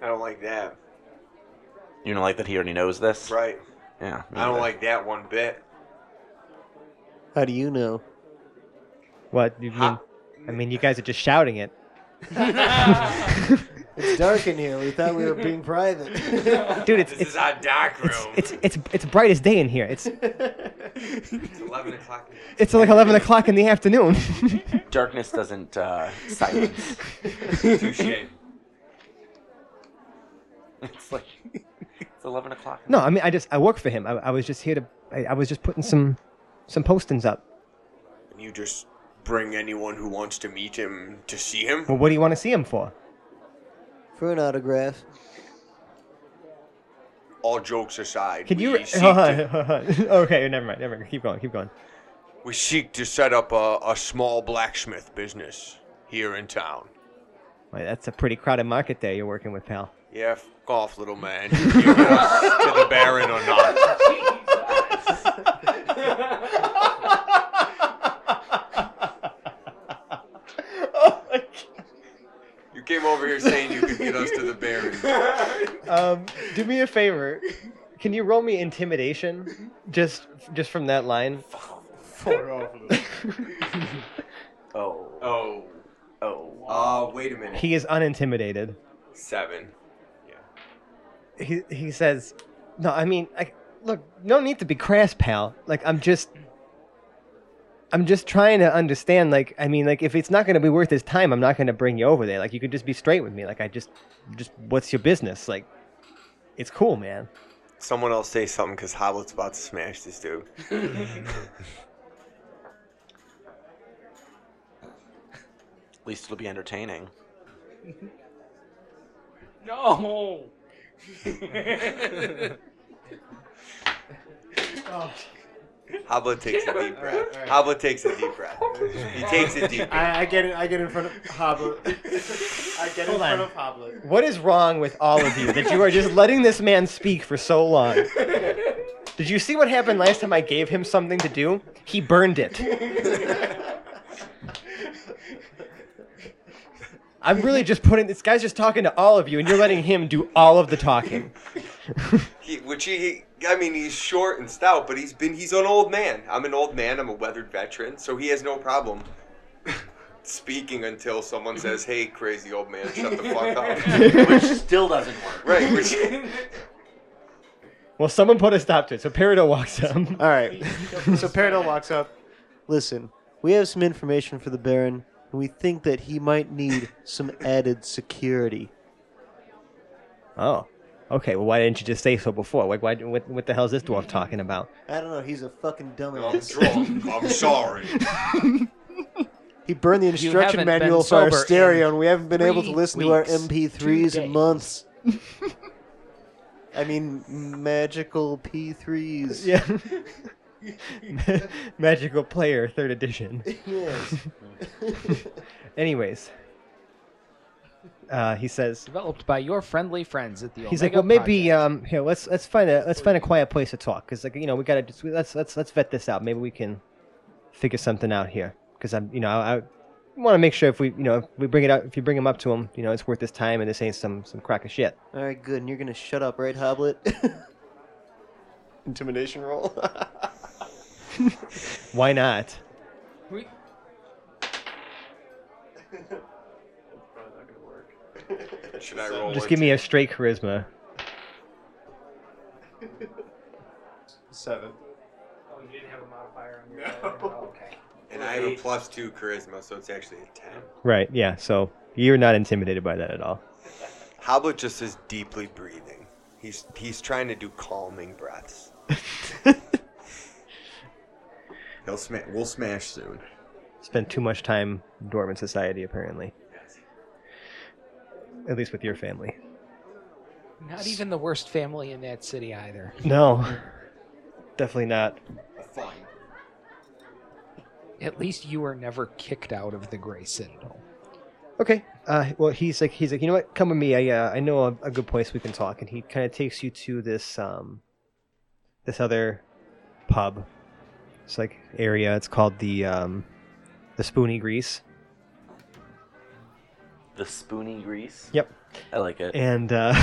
I don't like that. You don't like that he already knows this? Right. Yeah. I don't like that one bit. How do you know? What you mean? Ha- I mean, you guys are just shouting it. It's dark in here. We thought we were being private. Dude, it's This it's is our dark it's, room. it's it's it's bright as day in here. It's It's 11 o'clock. it's like eleven o'clock in the afternoon. Darkness doesn't uh, silence. Touche. it's like it's eleven o'clock. no, I mean I just I work for him. I, I was just here to I, I was just putting some some postings up. And you just bring anyone who wants to meet him to see him? Well, what do you want to see him for? For an autograph. All jokes aside, Can you? we, seek hold on, to, hold on. okay, never mind. Never mind. Keep going. Keep going. we seek to set up a, a small blacksmith business here in town. Wait, that's a pretty crowded market there you're working with, pal. Yeah, f off, little man. You get us to the Baron or not? oh my You came over here saying you could get us to the Baron. Um, do me a favor. Can you roll me intimidation, just just from that line? Oh. Oh. Oh. Uh, wait a minute. He is unintimidated. Seven. He he says, "No, I mean, I, look, no need to be crass, pal. Like I'm just." I'm just trying to understand. Like, I mean, like, if it's not going to be worth his time, I'm not going to bring you over there. Like, you could just be straight with me. Like, I just, just, what's your business? Like, it's cool, man. Someone else say something because Hoblet's about to smash this dude. At least it'll be entertaining. No. Oh, Hoblet takes a deep breath. Hoblet takes a deep breath. He takes a deep breath. I, I get it. I get in front of Hoblet. I get in Hold front on. of Hoblet. What is wrong with all of you that you are just letting this man speak for so long? Did you see what happened last time I gave him something to do? He burned it. I'm really just putting this guy's just talking to all of you, and you're letting him do all of the talking. He, which he, I mean, he's short and stout, but he's been, he's an old man. I'm an old man. I'm a weathered veteran, so he has no problem speaking until someone says, "Hey, crazy old man, shut the fuck up." Which still doesn't work. right? Which, Well, someone put a stop to it, so Peridot walks up. All right. so Peridot walks up. Listen, we have some information for the Baron, and we think that he might need some added security. Oh, okay. Well, why didn't you just say so before? Like, why? What, what the hell is this dwarf talking about? I don't know. He's a fucking I'm drunk. I'm sorry. He burned the instruction haven't manual for our sober stereo, in and we haven't been able to three listen to our weeks, MP3s two in days. months. I mean, magical P3s. Yeah. Magical Player, third edition. Yes. Anyways, uh, he says Developed by your friendly friends at the he's like, well, maybe Podcast. um, here let's let's find a let's find a quiet place to talk because like you know we gotta just let's let's let's vet this out. Maybe we can figure something out here because I'm you know I, I want to make sure if we you know if we bring it up if you bring him up to him you know it's worth his time and this ain't some some crack of shit. All right, good. And you're gonna shut up, right, Hoblet? Intimidation roll. Why not? Should I roll? Just one give me a straight charisma. Seven. Oh, you didn't have a modifier on your no. Oh, okay. And I have a plus two charisma, so it's actually a ten. Right? Yeah. So you're not intimidated by that at all. Hoblet just is deeply breathing. He's he's trying to do calming breaths. He'll sma- We'll smash soon. Spent too much time dormant society, apparently. At least with your family. Not even the worst family in that city either. No, definitely not. Fine. At least you were never kicked out of the Grey Citadel. Okay. Uh, well, he's like, he's like, you know what? Come with me. I, uh, I know a, a good place we can talk. And he kind of takes you to this, um, this other pub. It's like area. It's called the, um, the Spoony Grease. The spoony grease. Yep. I like it. And, uh,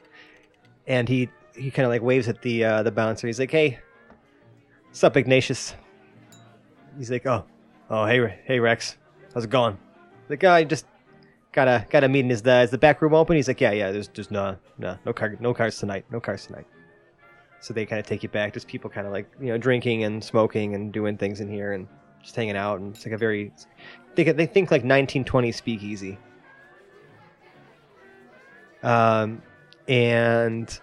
and he, he kind of like waves at the, uh, the bouncer. He's like, hey, sup, Ignatius? He's like, oh, oh, hey, hey, Rex. How's it going? The guy just got a got a meeting. Is the is the back room open? He's like, yeah, yeah. There's there's no no no car no cars tonight. No cars tonight. So they kind of take you back. Just people kind of like you know drinking and smoking and doing things in here and just hanging out. And it's like a very they they think like 1920 speakeasy. Um, and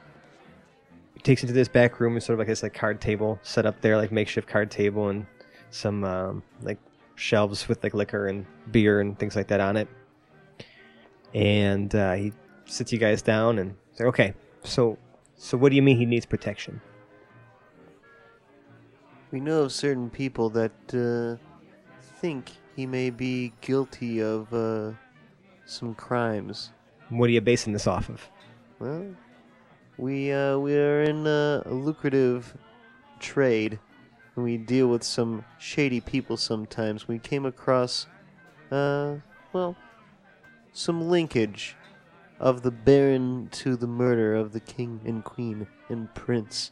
takes you to this back room. and sort of like this like card table set up there, like makeshift card table and some um, like shelves with like liquor and beer and things like that on it. And uh, he sits you guys down and says, "Okay, so so what do you mean he needs protection?" We know of certain people that uh, think he may be guilty of uh, some crimes. What are you basing this off of? Well, we uh, we are in a lucrative trade, and we deal with some shady people sometimes. We came across, uh, well, some linkage of the Baron to the murder of the King and Queen and Prince.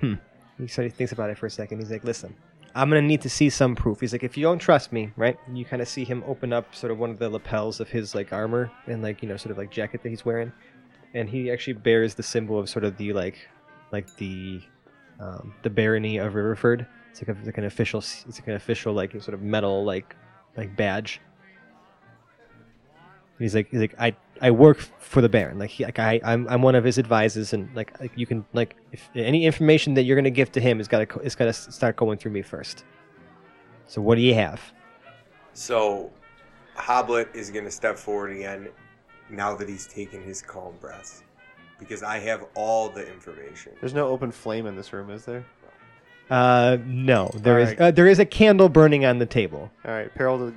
Hmm. He sort of thinks about it for a second. He's like, "Listen, I'm gonna need to see some proof." He's like, "If you don't trust me, right?" And you kind of see him open up sort of one of the lapels of his like armor and like you know sort of like jacket that he's wearing, and he actually bears the symbol of sort of the like, like the, um, the barony of Riverford. It's like a, like an official, it's like an official like sort of metal like, like badge. He's like, he's like, I, I work for the Baron. Like, he, like I, I'm, I'm one of his advisors, and like, like you can, like, if any information that you're gonna give to him is gotta, co- it's gotta start going through me first. So, what do you have? So, Hoblet is going to step forward again now that he's taken his calm breaths. Because I have all the information. There's no open flame in this room, is there? Uh, no, there is, Alright. uh, there is a candle burning on the table, All right, Peril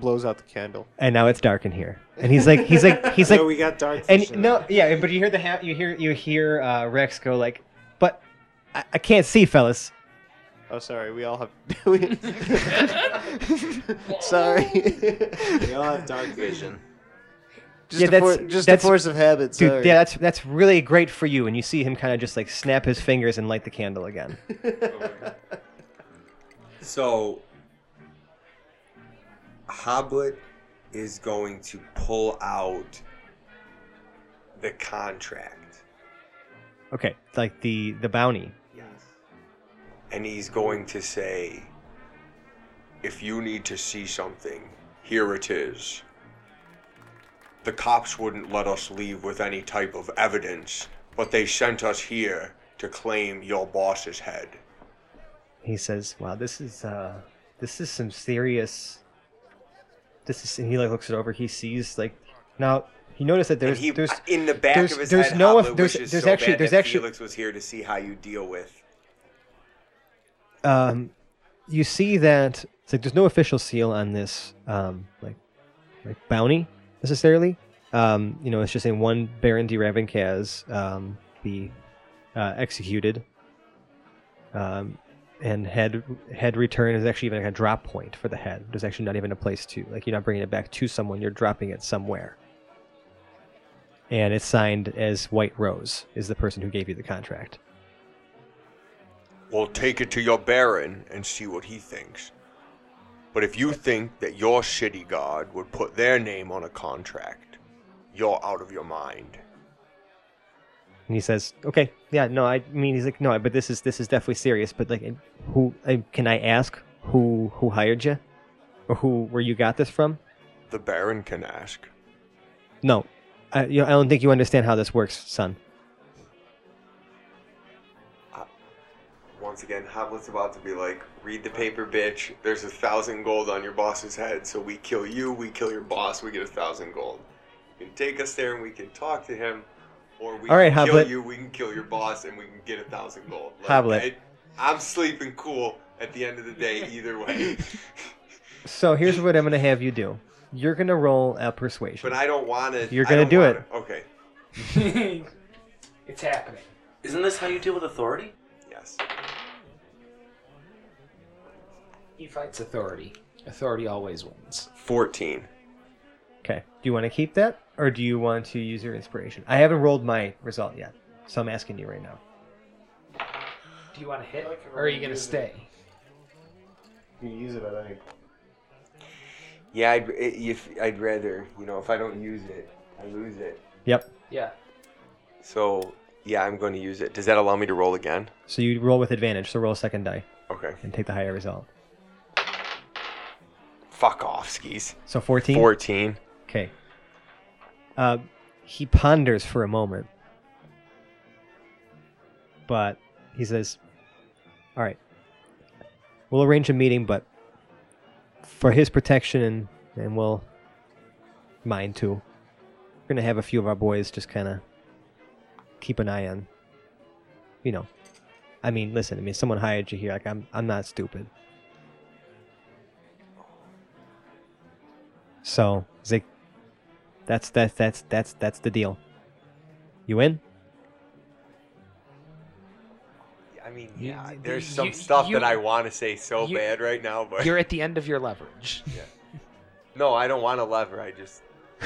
blows out the candle. and now it's dark in here. And he's like, he's like, he's So like, we got dark. and vision. no, yeah, but you hear the ha- you hear, you hear uh, Rex go like, but I, I can't see, fellas. Oh, sorry. We all have. we... sorry. we all have dark vision. Just, Yeah, a, that's- for, just that's- a force of habit. Dude, Sorry. yeah, that's that's really great for you. And you see him kind of just like snap his fingers and light the candle again. So, Hoblet is going to pull out the contract. Okay, like the the bounty. Yes. And he's going to say, if you need to see something, here it is. The cops wouldn't let us leave with any type of evidence, but they sent us here to claim your boss's head. He says, "Wow, this is uh, this is some serious. This is." And he like looks it over. He sees like now. He noticed that there's he, there's in the back there's- of his there's head, no- Hoblet there's- wishes there's so actually- there's actually- Felix was here to see how you deal with. um, you see that it's like there's no official seal on this um like like bounty necessarily. Um, you know, it's just saying one Baron de Ravencaz um be uh, executed. Um, and head head return is actually even like a drop point for the head. There's actually not even a place to like you're not bringing it back to someone. You're dropping it somewhere. And it's signed as White Rose is the person who gave you the contract. Well, take it to your Baron and see what he thinks. But if you think that your city guard would put their name on a contract, you're out of your mind. And he says, "Okay, yeah, no, I mean, he's like, no, but this is this is definitely serious. But like, who I, can I ask who who hired you, or who where you got this from? The Baron can ask. No, I, you know, I don't think you understand how this works, son. Once again, Hoblet's about to be like, read the paper, bitch. There's a thousand gold on your boss's head, so we kill you, we kill your boss, we get a thousand gold. You can take us there and we can talk to him, or we All right, can kill you, we can kill your boss, and we can get a thousand gold. Hoblet. I, I'm sleeping cool at the end of the day, either way. So here's what I'm gonna have you do. You're gonna roll a persuasion. but I don't want to. You're gonna do it. Okay. it's happening. Isn't this how you deal with authority? Yes. He fights authority. Authority always wins. Fourteen. Okay. Do you want to keep that, or do you want to use your inspiration? I haven't rolled my result yet, so I'm asking you right now. Do you want to hit, or are you gonna stay? You can use it at any point. Yeah, I'd, if I'd rather, you know, if I don't use it, I lose it. Yep. Yeah. So yeah, I'm going to use it. Does that allow me to roll again? So you roll with advantage. So roll a second die Okay. and take the higher result. Fuck off, skis. So 14. Fourteen. Okay. Uh, he ponders for a moment, but he says, "All right, we'll arrange a meeting, but for his protection and and we'll mine too. We're gonna have a few of our boys just kind of keep an eye on, you know. I mean, listen. I mean, someone hired you here. Like, I'm I'm not stupid. So like, that's that's that's that's that's the deal. You in? I mean, yeah, you- there's you- some stuff you- that I want to say so you- bad right now, but You're at the end of your leverage. Yeah. no, I don't want to lever. I just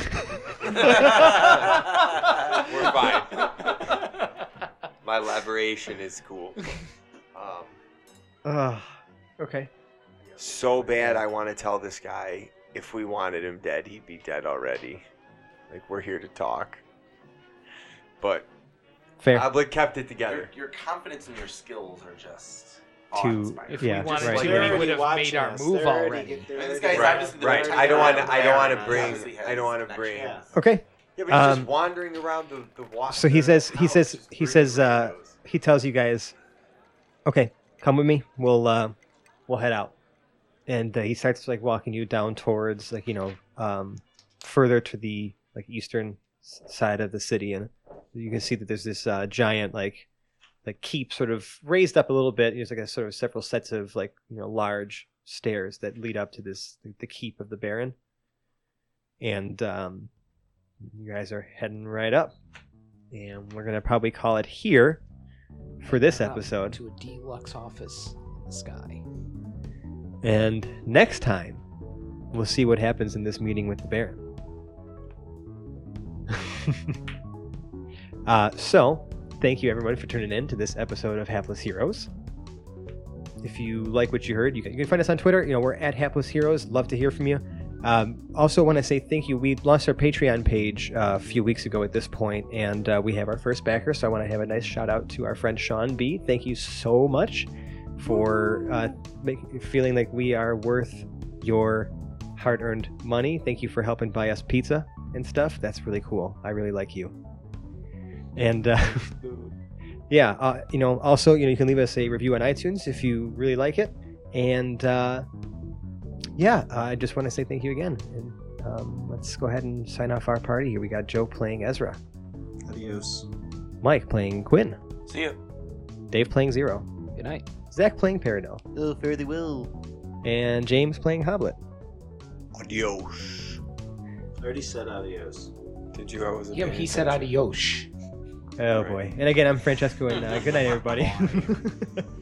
we're fine. My leveration is cool. Um, Ugh. okay. so bad, I want to tell this guy if we wanted him dead, he'd be dead already. Like we're here to talk, but Fair. Hoblet kept it together. your confidence and your skills are just To- awe-inspiring. If Yeah, we wanted right. to, They're we would have made our move already. I mean, this guy's Right, obviously right. I don't want to. I don't want to bring. I don't want to bring. chance. Okay. Yeah, but he's Um, just wandering around the the wa- So he says he says he says uh he tells you guys, okay, come with me. We'll uh we'll head out. And uh, he starts like walking you down towards like you know um further to the like eastern side of the city and you can see that there's this uh, giant like like keep sort of raised up a little bit. There's like a sort of several sets of like you know large stairs that lead up to this the keep of the Baron. And um, you guys are heading right up, and we're gonna probably call it here for this episode. to a deluxe office in the sky. And next time, we'll see what happens in this meeting with the Baron. uh, so, thank you everyone for tuning in to this episode of Hapless Heroes. If you like what you heard, you can, you can find us on Twitter. You know, we're at Hapless Heroes. Love to hear from you. Um, also, want to say thank you. We launched our Patreon page uh, a few weeks ago at this point, and uh, we have our first backer. So I want to have a nice shout out to our friend Sean B. Thank you so much for uh, make, feeling like we are worth your hard-earned money. Thank you for helping buy us pizza and stuff. That's really cool. I really like you. And uh, yeah, uh, you know, also you know you can leave us a review on iTunes if you really like it. And uh, yeah, I just want to say thank you again. And um, let's go ahead and sign off our party here. We got Joe playing Ezra, Adios. Mike playing Quinn, See ya. Dave playing Zero, Good night. Zach playing Peridot, Oh, fare thee well. and James playing Hoblet. Adios. I already said adios. Did you? I wasn't. Yeah, paying he said attention. adios. Oh Right. boy. And again, I'm Francesco, and uh, good night, everybody.